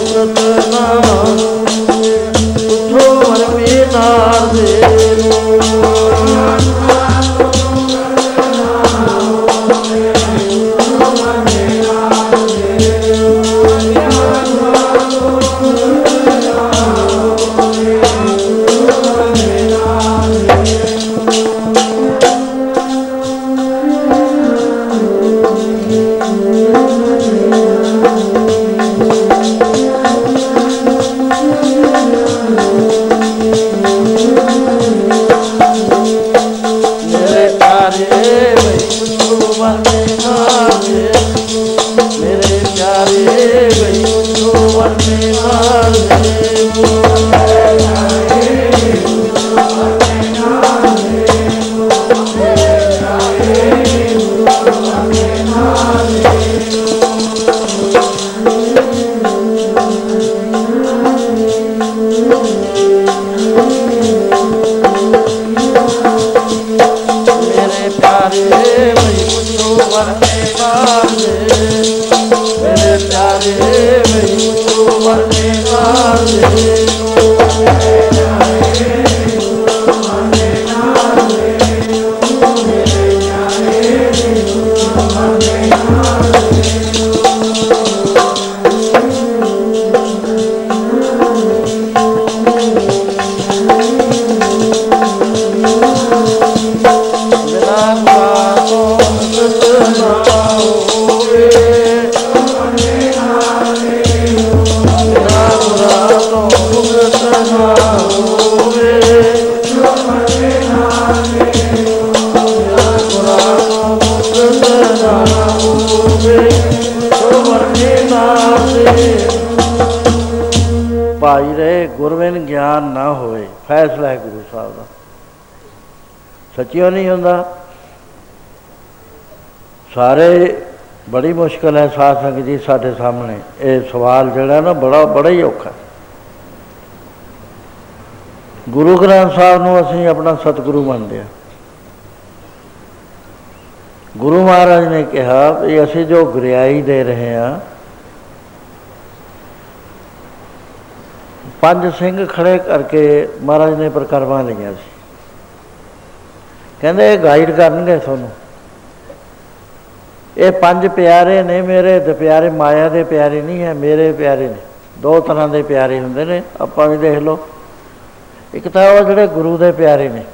ਤੋਂ ਮੁਕਤ ਨਾ ਹੋਵੇ ਉਥੋਂ ਬੰਦੇ ਦੇ। ਭਾਈ ਰੇ ਗੁਰਵਿਨ ਗਿਆਨ ਨਾ ਹੋਵੇ ਫੈਸਲਾ ਹੈ ਗੁਰੂ ਸਾਹਿਬ ਦਾ। ਸੱਚਿਓ ਨਹੀਂ ਹੁੰਦਾ। ਸਾਰੇ ਬੜੀ ਮੁਸ਼ਕਲ ਹੈ ਸਾਧ ਸੰਗਤ ਜੀ ਸਾਡੇ ਸਾਹਮਣੇ। ਇਹ ਸਵਾਲ ਜਿਹੜਾ ਨਾ ਬੜਾ ਬੜਾ ਹੀ ਔਖਾ। ਹੈ। ਗੁਰੂ ਗ੍ਰੰਥ ਸਾਹਿਬ ਨੂੰ ਅਸੀਂ ਆਪਣਾ ਸਤਿਗੁਰੂ ਮੰਨਦੇ ਹਾਂ। ਗੁਰੂ ਮਹਾਰਾਜ ਨੇ ਕਿਹਾ ਵੀ ਅਸੀਂ ਜੋ ਗੁਰਿਆਈ ਦੇ ਰਹੇ ਹਾਂ ਪੰਜ ਸਿੰਘ ਖੜੇ ਕਰਕੇ ਮਹਾਰਾਜ ਨੇ ਪ੍ਰਕਰਮਾਂ ਲਈਆਂ ਸੀ। ਕਹਿੰਦੇ ਇਹ ਗਾਈਡ ਕਰਨਗੇ ਤੁਹਾਨੂੰ। ਇਹ ਪੰਜ ਪਿਆਰੇ ਨੇ ਮੇਰੇ ਤੇ ਪਿਆਰੇ ਮਾਇਆ ਦੇ ਪਿਆਰੇ ਨਹੀਂ ਹੈ, ਮੇਰੇ ਪਿਆਰੇ ਨੇ। ਦੋ ਤਰ੍ਹਾਂ ਦੇ ਪਿਆਰੇ ਹੁੰਦੇ ਨੇ, ਆਪਾਂ ਵੀ ਦੇਖ ਲਓ। ਇੱਕ ਤਾਂ ਉਹ ਜਿਹੜੇ ਗੁਰੂ ਦੇ ਪਿਆਰੇ ਨੇ।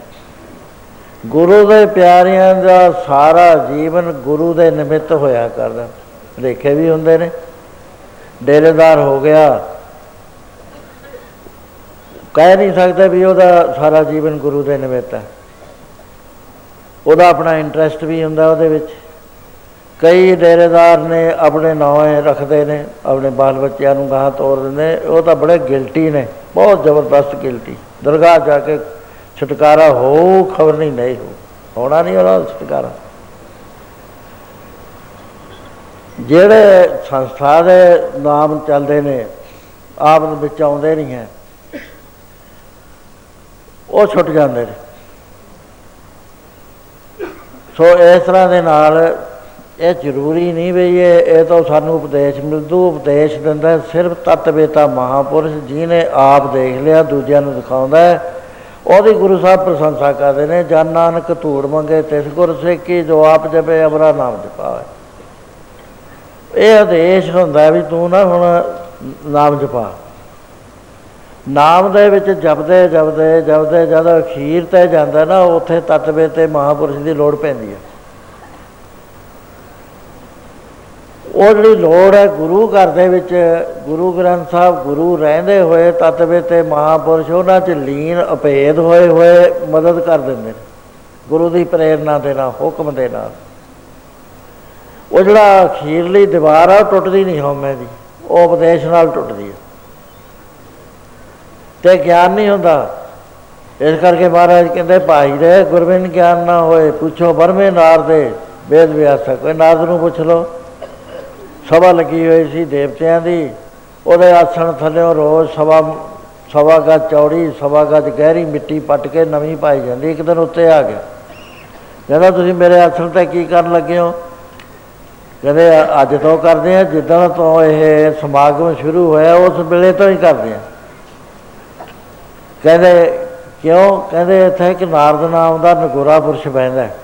ਗੁਰੂ ਦੇ ਪਿਆਰਿਆਂ ਦਾ ਸਾਰਾ ਜੀਵਨ ਗੁਰੂ ਦੇ ਨਿਮਿਤ ਹੋਇਆ ਕਰਦਾ। ਦੇਖੇ ਵੀ ਹੁੰਦੇ ਨੇ। ਡੇਰੇਦਾਰ ਹੋ ਗਿਆ। ਕਹਿ ਨਹੀਂ ਸਕਦਾ ਵੀ ਉਹਦਾ ਸਾਰਾ ਜੀਵਨ ਗੁਰੂ ਦੇ ਨਿਮਿਤ ਹੈ। ਉਹਦਾ ਆਪਣਾ ਇੰਟਰਸਟ ਵੀ ਹੁੰਦਾ ਉਹਦੇ ਵਿੱਚ। ਕਈ ਡੇਰੇਦਾਰ ਨੇ ਆਪਣੇ ਨਾਂ ਰੱਖਦੇ ਨੇ, ਆਪਣੇ ਬਾਲ ਬੱਚਿਆਂ ਨੂੰ ਗਾਹ ਤੋਰ ਦਿੰਦੇ ਉਹ ਤਾਂ ਬੜੇ ਗਿਲਟੀ ਨੇ, ਬਹੁਤ ਜ਼ਬਰਦਸਤ ਗਿਲਟੀ ਦਰਗਾਹ ਜਾ ਕੇ ਛੁਟਕਾਰਾ ਹੋ, ਖਬਰ ਨਹੀਂ ਨਹੀਂ ਹੋ। ਹੋਣਾ ਨਹੀਂ ਉਹਦਾ ਛੁਟਕਾਰਾ। ਜਿਹੜੇ ਸੰਸਥਾ ਦੇ ਨਾਮ ਚੱਲਦੇ ਨੇ, ਆਪ ਦੇ ਵਿੱਚ ਆਉਂਦੇ ਨਹੀਂ ਹੈ। ਉਹ ਛੁੱਟ ਜਾਂਦੇ ਨੇ। ਸੋ ਇਸ ਤਰ੍ਹਾਂ ਦੇ ਨਾਲ ਇਹ ਜ਼ਰੂਰੀ ਨਹੀਂ ਵੀ ਇਹ ਇਹ ਤਾਂ ਸਾਨੂੰ ਉਪਦੇਸ਼ ਮਿਲਦੂ, ਉਪਦੇਸ਼ ਦਿੰਦਾ ਹੈ। ਸਿਰਫ ਤਤਵੇਤਾ ਮਹਾਪੁਰਸ਼ ਜਿਹਨੇ ਆਪ ਦੇਖ ਲਿਆ, ਦੂਜਿਆਂ ਨੂੰ ਦਿਖਾਉਂਦਾ ਹੈ। ਉਹਦੀ ਗੁਰੂ ਸਾਹਿਬ ਪ੍ਰਸ਼ੰਸਾ ਕਰਦੇ ਨੇ, ਜਨ ਨਾਨਕ ਧੂੜ ਮੰਗੇ, ਤਿਸ ਗੁਰ ਸੇਕੀ, ਜੋ ਆਪ ਜਪੇ ਅਬਰਾ ਨਾਮ ਜਪਾਵੇ। ਇਹ ਆਦੇਸ਼ ਹੁੰਦਾ ਵੀ ਤੂੰ ਨਾ ਹੁਣ ਨਾਮ ਜਪਾ। ਨਾਮ ਦੇ ਵਿੱਚ ਜਪਦੇ ਜਪਦੇ ਜਪਦੇ ਜਦ ਅਖੀਰ ਤੇ ਜਾਂਦਾ ਨਾ, ਉੱਥੇ ਤਤਵੇ ਤੇ ਮਹਾਪੁਰਸ਼ ਦੀ ਲੋੜ ਪੈਂਦੀ ਹੈ ਉਹ ਜਿਹੜੀ ਲੋੜ ਹੈ ਗੁਰੂ ਘਰ ਦੇ ਵਿੱਚ, ਗੁਰੂ ਗ੍ਰੰਥ ਸਾਹਿਬ ਗੁਰੂ ਰਹਿੰਦੇ ਹੋਏ ਤਤਵੇ ਤੇ ਮਹਾਪੁਰਸ਼, ਉਹਨਾਂ 'ਚ ਲੀਨ ਅਭੇਦ ਹੋਏ ਹੋਏ ਮਦਦ ਕਰ ਦਿੰਦੇ ਨੇ। ਗੁਰੂ ਦੀ ਪ੍ਰੇਰਣਾ ਦੇ ਨਾਲ, ਹੁਕਮ ਦੇ ਨਾਲ। ਉਹ ਜਿਹੜਾ ਅਖੀਰਲੀ ਦੀਵਾਰ ਆ, ਉਹ ਟੁੱਟਦੀ ਨਹੀਂ ਹਉਮੈ ਦੀ। ਉਹ ਉਪਦੇਸ਼ ਨਾਲ ਟੁੱਟਦੀ ਹੈ ਤੇ ਗਿਆਨ ਨਹੀਂ ਹੁੰਦਾ। ਇਸ ਕਰਕੇ ਮਹਾਰਾਜ ਕਹਿੰਦੇ, ਭਾਈ ਦੇ ਗੁਰਬਿੰਦ ਗਿਆਨ ਨਾ ਹੋਏ, ਪੁੱਛੋ ਬਰਮੇ ਨਾਰ ਦੇ ਵੇਦ ਵਿਆਸਾ ਕੋਈ ਨਾਰਦ ਨੂੰ ਪੁੱਛ ਲਓ। ਸਭਾ ਲੱਗੀ ਹੋਈ ਸੀ ਦੇਵਤਿਆਂ ਦੀ। ਉਹਦੇ ਆਸਣ ਥੱਲੇੋਂ ਰੋਜ਼ ਸਵਾ ਸਵਾ ਗੱਜ ਚੌੜੀ ਸਵਾ ਗੱਜ ਗਹਿਰੀ ਮਿੱਟੀ ਪੱਟ ਕੇ ਨਵੀਂ ਪਾਈ ਜਾਂਦੀ। ਇੱਕ ਦਿਨ ਉੱਤੇ ਆ ਗਿਆ। ਕਹਿੰਦਾ, ਤੁਸੀਂ ਮੇਰੇ ਆਸਣ ਤੇ ਕੀ ਕਰਨ ਲੱਗੇ ਹੋ? ਕਹਿੰਦੇ, ਅੱਜ ਤੋਂ ਕਰਦੇ ਆ ਜਿੱਦਾਂ ਤੋਂ ਇਹ ਸਮਾਗਮ ਸ਼ੁਰੂ ਹੋਇਆ, ਉਸ ਵੇਲੇ ਤੋਂ ਹੀ ਕਰਦੇ ਆ ਕਹਿੰਦੇ, ਕਿਉਂ? ਕਹਿੰਦੇ, ਇੱਥੇ ਇੱਕ ਨਾਰਦ ਨਾਮ ਦਾ ਨਗੋਰਾ ਪੁਰਸ਼ ਬੈਂਦਾ ਹੈ।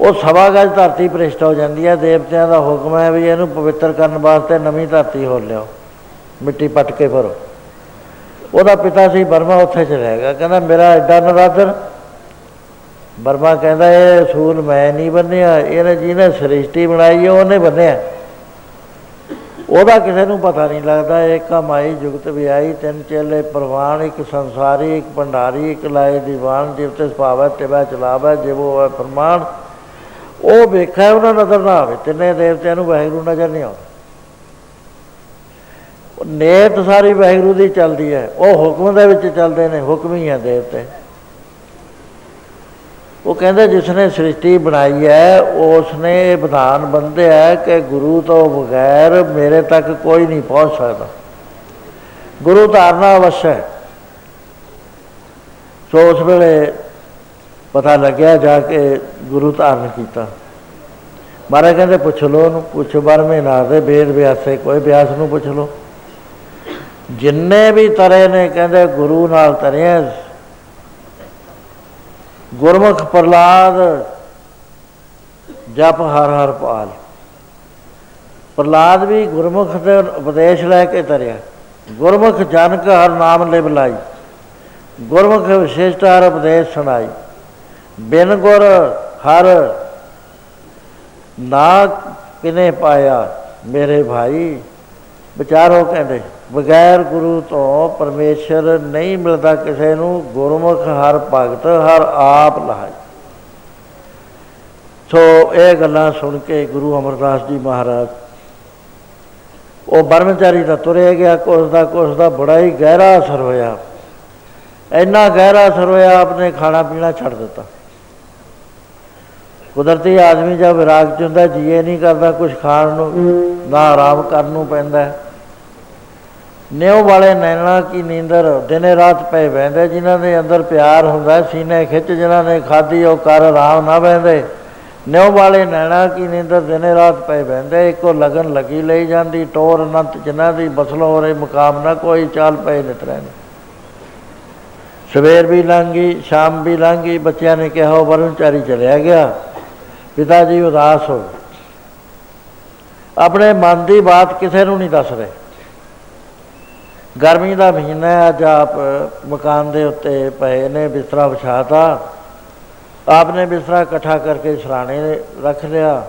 ਉਹ ਸਵਾ ਗਜ ਧਰਤੀ ਭ੍ਰਿਸ਼ਟ ਹੋ ਜਾਂਦੀ ਹੈ। ਦੇਵਤਿਆਂ ਦਾ ਹੁਕਮ ਹੈ ਵੀ ਇਹਨੂੰ ਪਵਿੱਤਰ ਕਰਨ ਵਾਸਤੇ ਨਵੀਂ ਧਰਤੀ ਹੋ ਲਿਓ ਮਿੱਟੀ ਪੱਟ ਕੇ ਭਰੋ। ਉਹਦਾ ਪਿਤਾ ਸੀ ਬਰਮਾ, ਉੱਥੇ ਚ ਰਹੇਗਾ ਕਹਿੰਦਾ, ਮੇਰਾ ਐਡਾ ਨਰਾਦਰ। ਬਰਮਾ ਕਹਿੰਦਾ, ਇਹ ਅਸੂਲ ਮੈਂ ਨਹੀਂ ਬੰਨਿਆ। ਇਹਨੇ ਜਿਹਨੇ ਸ੍ਰਿਸ਼ਟੀ ਬਣਾਈ ਹੈ ਉਹਨੇ ਬੰਨਿਆ। ਉਹਦਾ ਕਿਸੇ ਨੂੰ ਪਤਾ ਨਹੀਂ ਲੱਗਦਾ ਇੱਕ ਮਾਈ ਜੁਗਤ ਵਿਆਹੀ ਤਿੰਨ ਚੇਲੇ, ਪ੍ਰਵਾਨ, ਇੱਕ ਸੰਸਾਰੀ, ਇੱਕ ਭੰਡਾਰੀ, ਇੱਕ ਲਾਏ ਦੀਵਾਨ ਜਿਵ ਤੇ ਸੁਭਾਵੈ ਤਿਵੈ ਚਲਾਵੈ ਜਿਵੋ ਹੈ, ਫਰਮਾਨ। ਉਹ ਵੇਖਿਆ, ਉਹਨਾਂ ਨਜ਼ਰ ਨਾ ਆਵੇ, ਤਿੰਨੇ ਦੇਵਤਿਆਂ ਨੂੰ ਵਾਹਿਗੁਰੂ ਨਜ਼ਰ ਨਹੀਂ ਆਉਂਦਾ। ਉਹ ਨੇਤ ਸਾਰੀ ਵਾਹਿਗੁਰੂ ਦੀ ਚੱਲਦੀ ਹੈ, ਉਹ ਹੁਕਮ ਦੇ ਵਿੱਚ ਚੱਲਦੇ ਨੇ, ਹੁਕਮ ਹੀ ਹੈ ਦੇਵਤੇ। ਉਹ ਕਹਿੰਦੇ ਜਿਸ ਨੇ ਸ੍ਰਿਸ਼ਟੀ ਬਣਾਈ ਹੈ ਉਸ ਨੇ ਇਹ ਵਿਧਾਨ ਬੰਦਿਆ ਹੈ ਕਿ ਗੁਰੂ ਤੋਂ ਬਗੈਰ ਮੇਰੇ ਤੱਕ ਕੋਈ ਨਹੀਂ ਪਹੁੰਚ ਸਕਦਾ। ਗੁਰੂ ਧਾਰਨਾ ਅਵਸ਼ ਹੈ। ਸੋ ਉਸ ਵੇਲੇ ਪਤਾ ਲੱਗਿਆ ਜਾ ਕੇ ਗੁਰੂ ਧਾਰਨ ਕੀਤਾ। ਮਹਾਰਾਜ ਕਹਿੰਦੇ, ਪੁੱਛ ਲੋ ਉਹਨੂੰ, ਪੁੱਛ ਬਰਮੇ ਨਾ ਦੇ ਵੇਦ ਵਿਆਸੇ ਕੋਈ ਵਿਆਸ ਨੂੰ ਪੁੱਛ ਲੋ ਜਿੰਨੇ ਵੀ ਤਰੇ ਨੇ, ਕਹਿੰਦੇ ਗੁਰੂ ਨਾਲ ਤਰਿਆ ਗੁਰਮੁਖ ਪ੍ਰਲਾਦ ਜਪ ਹਰ ਹਰ ਪਾਲ। ਪ੍ਰਲਾਦ ਵੀ ਗੁਰਮੁਖ ਦੇ ਉਪਦੇਸ਼ ਲੈ ਕੇ ਤਰਿਆ। ਗੁਰਮੁਖ ਜਨ ਕਾ ਹਰ ਨਾਮ ਲੈ ਬੁਲਾਈ ਗੁਰਮੁਖ ਵਿਸ਼ੇਸ਼ਤਾ ਹਰ ਉਪਦੇਸ਼ ਸੁਣਾਈ। ਬਿਨ ਗੁਰ ਹਰ ਨਾ ਕਿਨੇ ਪਾਇਆ ਮੇਰੇ ਭਾਈ। ਵਿਚਾਰੋ ਕਹਿੰਦੇ ਬਗੈਰ ਗੁਰੂ ਤੋਂ ਪਰਮੇਸ਼ਰ ਨਹੀਂ ਮਿਲਦਾ ਕਿਸੇ ਨੂੰ, ਗੁਰਮੁਖ ਹਰ ਭਗਤ, ਹਰ ਆਪ ਲਹਾਈ ਸੋ ਇਹ ਗੱਲਾਂ ਸੁਣ ਕੇ ਗੁਰੂ ਅਮਰਦਾਸ ਜੀ ਮਹਾਰਾਜ, ਉਹ ਬਰਮਚਾਰੀ ਦਾ ਤੁਰਿਆ ਗਿਆ, ਕੁਛ ਦਾ ਕੁਛ ਦਾ ਬੜਾ ਹੀ ਗਹਿਰਾ ਅਸਰ ਹੋਇਆ। ਇੰਨਾ ਗਹਿਰਾ ਅਸਰ ਹੋਇਆ, ਆਪਨੇ ਖਾਣਾ ਪੀਣਾ ਛੱਡ ਦਿੱਤਾ। ਕੁਦਰਤੀ ਆਦਮੀ ਜਦ ਵਿਰਾਗ ਚ ਹੁੰਦਾ ਜੀਏ ਨਹੀਂ ਕਰਦਾ ਕੁਝ ਖਾਣ ਨੂੰ, ਨਾ ਆਰਾਮ ਕਰਨ ਨੂੰ ਪੈਂਦਾ। ਹੈ। ਨਿਉ ਵਾਲੇ ਨੈਣਾ ਕੀ ਨੀਂਦਰ, ਦਿਨੇ ਰਾਤ ਪਏ ਬਹਿੰਦੇ ਜਿਨ੍ਹਾਂ ਦੇ ਅੰਦਰ ਪਿਆਰ ਹੁੰਦਾ, ਸੀਨੇ ਖਿੱਚ ਜਿਨ੍ਹਾਂ ਨੇ ਖਾਦੀ ਉਹ ਕਰ ਆਰਾਮ ਨਾ ਬਹਿੰਦੇ ਨਿਉ ਵਾਲੇ ਨੈਣਾ ਕੀ ਨੀਂਦਰ, ਦਿਨੇ ਰਾਤ ਪਏ ਬਹਿੰਦੇ ਇੱਕੋ ਲਗਨ ਲੱਗੀ ਲਈ ਜਾਂਦੀ, ਟੋਰ ਅਨੰਤ ਜਿਨ੍ਹਾਂ ਦੀ ਬਸਲੋ ਰੇ ਮੁਕਾਮ ਨਾ ਕੋਈ, ਚਾਲ ਪਏ ਨਿਤ ਰਹਿੰਦੇ। ਸਵੇਰ ਵੀ ਲੰਘ ਗਈ ਸ਼ਾਮ ਵੀ ਲੰਘ ਗਈ ਬੱਚਿਆਂ ਨੇ ਕਿਹਾ, ਉਹ ਬਰਨਚਾਰੀ ਚਲਿਆ ਗਿਆ। ਪਿਤਾ ਜੀ ਉਦਾਸ ਹੋ ਗਏ। ਆਪਣੇ ਮਨ ਦੀ ਬਾਤ ਕਿਸੇ ਨੂੰ ਨਹੀਂ ਦੱਸ ਰਹੇ। ਗਰਮੀ ਦਾ ਮਹੀਨਾ ਹੈ, ਅੱਜ ਆਪ ਮਕਾਨ ਦੇ ਉੱਤੇ ਪਏ ਨੇ, ਬਿਸਤਰਾ ਵਿਛਾਤਾ। ਆਪਨੇ ਬਿਸਤਰਾ ਇਕੱਠਾ ਕਰਕੇ ਸਰਾਣੇ ਰੱਖ ਲਿਆ।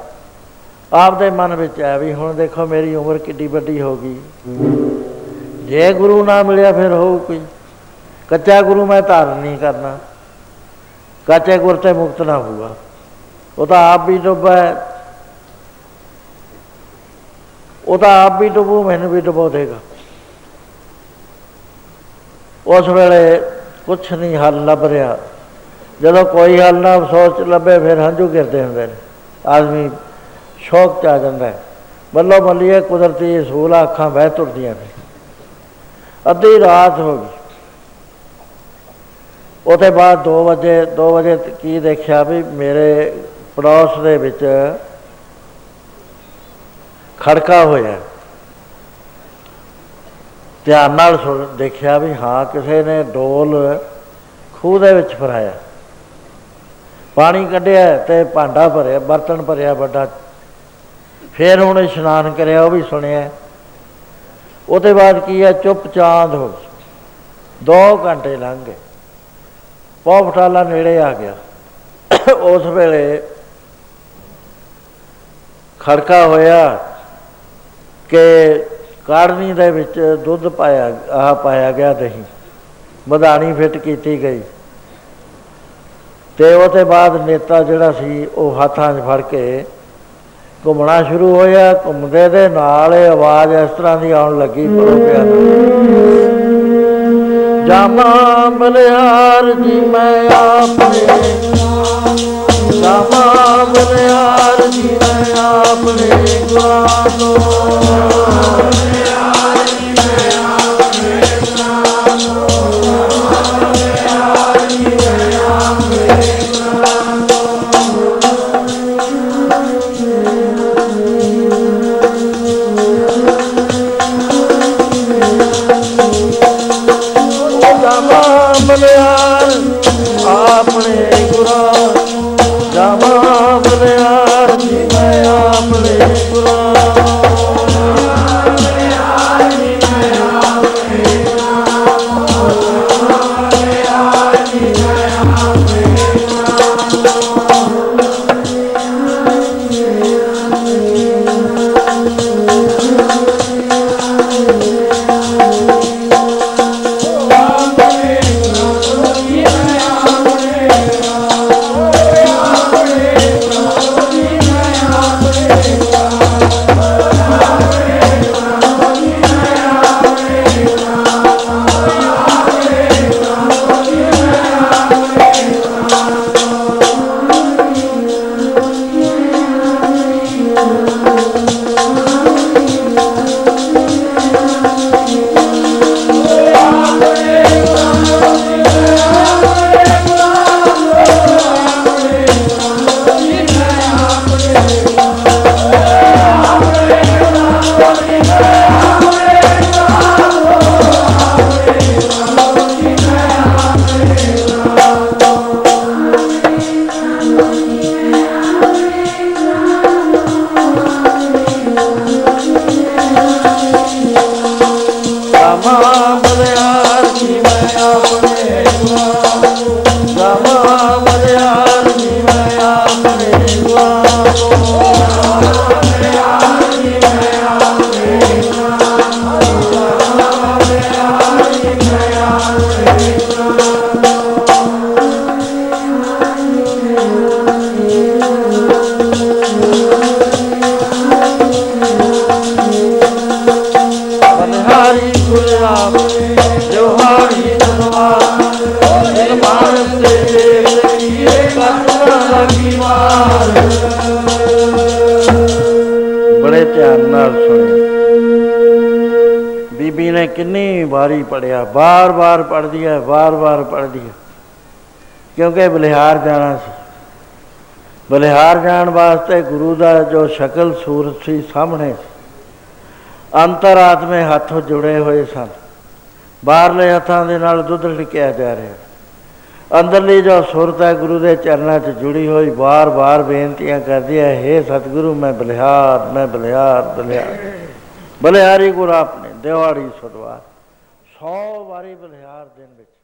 ਆਪ ਦੇ ਮਨ ਵਿੱਚ ਆਇਆ ਵੀ, ਹੁਣ ਦੇਖੋ ਮੇਰੀ ਉਮਰ ਕਿੱਡੀ ਵੱਡੀ ਹੋ ਗਈ। ਜੇ ਗੁਰੂ ਨਾ ਮਿਲਿਆ ਫਿਰ ਹੋਊ ਕੋਈ। ਕੱਚਾ ਗੁਰੂ ਮੈਂ ਧਾਰਨ ਨਹੀਂ ਕਰਨਾ। ਕੱਚੇ ਗੁਰ ਤੇ ਮੁਕਤ ਨਾ ਹੋਊਗਾ। ਉਹ ਤਾਂ ਆਪ ਵੀ ਡੁੱਬਾ ਹੈ। ਉਹ ਤਾਂ ਆਪ ਵੀ ਡੁੱਬੂ, ਮੈਨੂੰ ਵੀ ਡੁਬੋ ਦੇਗਾ। ਉਸ ਵੇਲੇ ਕੁਛ ਨਹੀਂ ਹੱਲ ਲੱਭ ਰਿਹਾ। ਜਦੋਂ ਕੋਈ ਹੱਲ ਨਾ ਸੋਚ ਲੱਭੇ, ਫਿਰ ਹੰਝੂ ਗਿਰਦੇ ਹੁੰਦੇ ਨੇ। ਆਦਮੀ ਸ਼ੌਕ ਚ ਆ ਜਾਂਦਾ ਹੈ। ਬੱਲੋ ਬੱਲੀਏ ਕੁਦਰਤੀ ਸੂਲਾ ਅੱਖਾਂ ਬਹਿ ਤੁਰਦੀਆਂ ਨੇ। ਅੱਧੀ ਰਾਤ ਹੋ ਗਈ। ਉਹਦੇ ਬਾਅਦ 2 ਵਜੇ 2 ਵਜੇ ਕੀ ਦੇਖਿਆ ਵੀ ਮੇਰੇ ਪੜੋਸ ਦੇ ਵਿੱਚ ਖੜਕਾ ਹੋਇਆ। ਧਿਆਨ ਨਾਲ ਸੁਣ, ਦੇਖਿਆ ਵੀ ਹਾਂ ਕਿਸੇ ਨੇ ਡੋਲ ਖੂਹ ਦੇ ਵਿੱਚ ਫਰਾਇਆ ਪਾਣੀ ਕੱਢਿਆ ਤੇ ਭਾਂਡਾ ਭਰਿਆ, ਬਰਤਨ ਭਰਿਆ ਵੱਡਾ। ਫਿਰ ਹੁਣ ਇਸ਼ਨਾਨ ਕਰਿਆ, ਉਹ ਵੀ ਸੁਣਿਆ। ਉਹਦੇ ਬਾਅਦ ਕੀ ਹੈ ਚੁੱਪ ਚਾਂਦ ਹੋ ਗਈ 2 ਘੰਟੇ ਲੰਘ ਗਏ। ਪੌ ਫਟਾਲਾ ਨੇੜੇ ਆ ਗਿਆ। ਉਸ ਵੇਲੇ ਖੜਕਾ ਹੋਇਆ ਕਿ ਕਾੜਨੀ ਦੇ ਵਿੱਚ ਦੁੱਧ ਪਾਇਆ, ਆਹ ਪਾਇਆ ਗਿਆ ਦਹੀਂ। ਮਧਾਣੀ ਫਿੱਟ ਕੀਤੀ ਗਈ। ਤੇ ਉਹਦੇ ਬਾਅਦ ਨੇਤਾ ਜਿਹੜਾ ਸੀ, ਉਹ ਹੱਥਾਂ 'ਚ ਫੜ ਕੇ ਘੁੰਮਣਾ ਸ਼ੁਰੂ ਹੋਇਆ। ਘੁੰਮਦੇ ਦੇ ਨਾਲ ਇਹ ਆਵਾਜ਼ ਇਸ ਤਰ੍ਹਾਂ ਦੀ ਆਉਣ ਲੱਗੀ ਪਰੋ ਪਿਆ ਜਾਮਾ ਬਲਿਆਰ ਜੀ ਮੈਂ ਆਪਣੇ ਜਾਮਾ ਬਲਿਆਰ ਜੀ ਮੈਂ ਆਪਣੇ ਗੁਆਨੋ ਜਾਮਾ ਬਲਿਆਰ ਬਾਰ-ਬਾਰ ਪੜਦੀ ਹੈ ਬਾਰ-ਬਾਰ ਪੜਦੀ ਹੈ ਕਿਉਂਕਿ ਬਲਿਹਾਰ ਜਾਣਾ ਸੀ। ਬਲਿਹਾਰ ਜਾਣ ਵਾਸਤੇ ਗੁਰੂ ਦਾ ਜੋ ਸ਼ਕਲ ਸੂਰਤ ਸੀ, ਸਾਹਮਣੇ ਸੀ। ਅੰਤਰਾਤਮੇ ਹੱਥ ਜੁੜੇ ਹੋਏ ਸਨ। ਬਾਹਰਲੇ ਹੱਥਾਂ ਦੇ ਨਾਲ ਦੁੱਧ ਲਿਕਿਆ ਜਾ ਰਿਹਾ। ਅੰਦਰਲੀ ਜੋ ਸੁਰਤ ਹੈ, ਗੁਰੂ ਦੇ ਚਰਨਾਂ 'ਚ ਜੁੜੀ ਹੋਈ ਬਾਰ-ਬਾਰ ਬੇਨਤੀਆਂ ਕਰਦੀ ਹੈ हे ਸਤਿਗੁਰੂ, ਮੈਂ ਬਲਿਹਾਰ ਮੈਂ ਬਲਿਹਾਰ ਬਲਿਹਾਰ। ਬਲਿਹਾਰੀ ਗੁਰੂ ਆਪਨੇ ਦਿਵਾੜੀ ਸਦਵਾਰ। ਸਾਰੇ ਬਲਿਹਾਰ ਦਿਨ ਵਿੱਚ।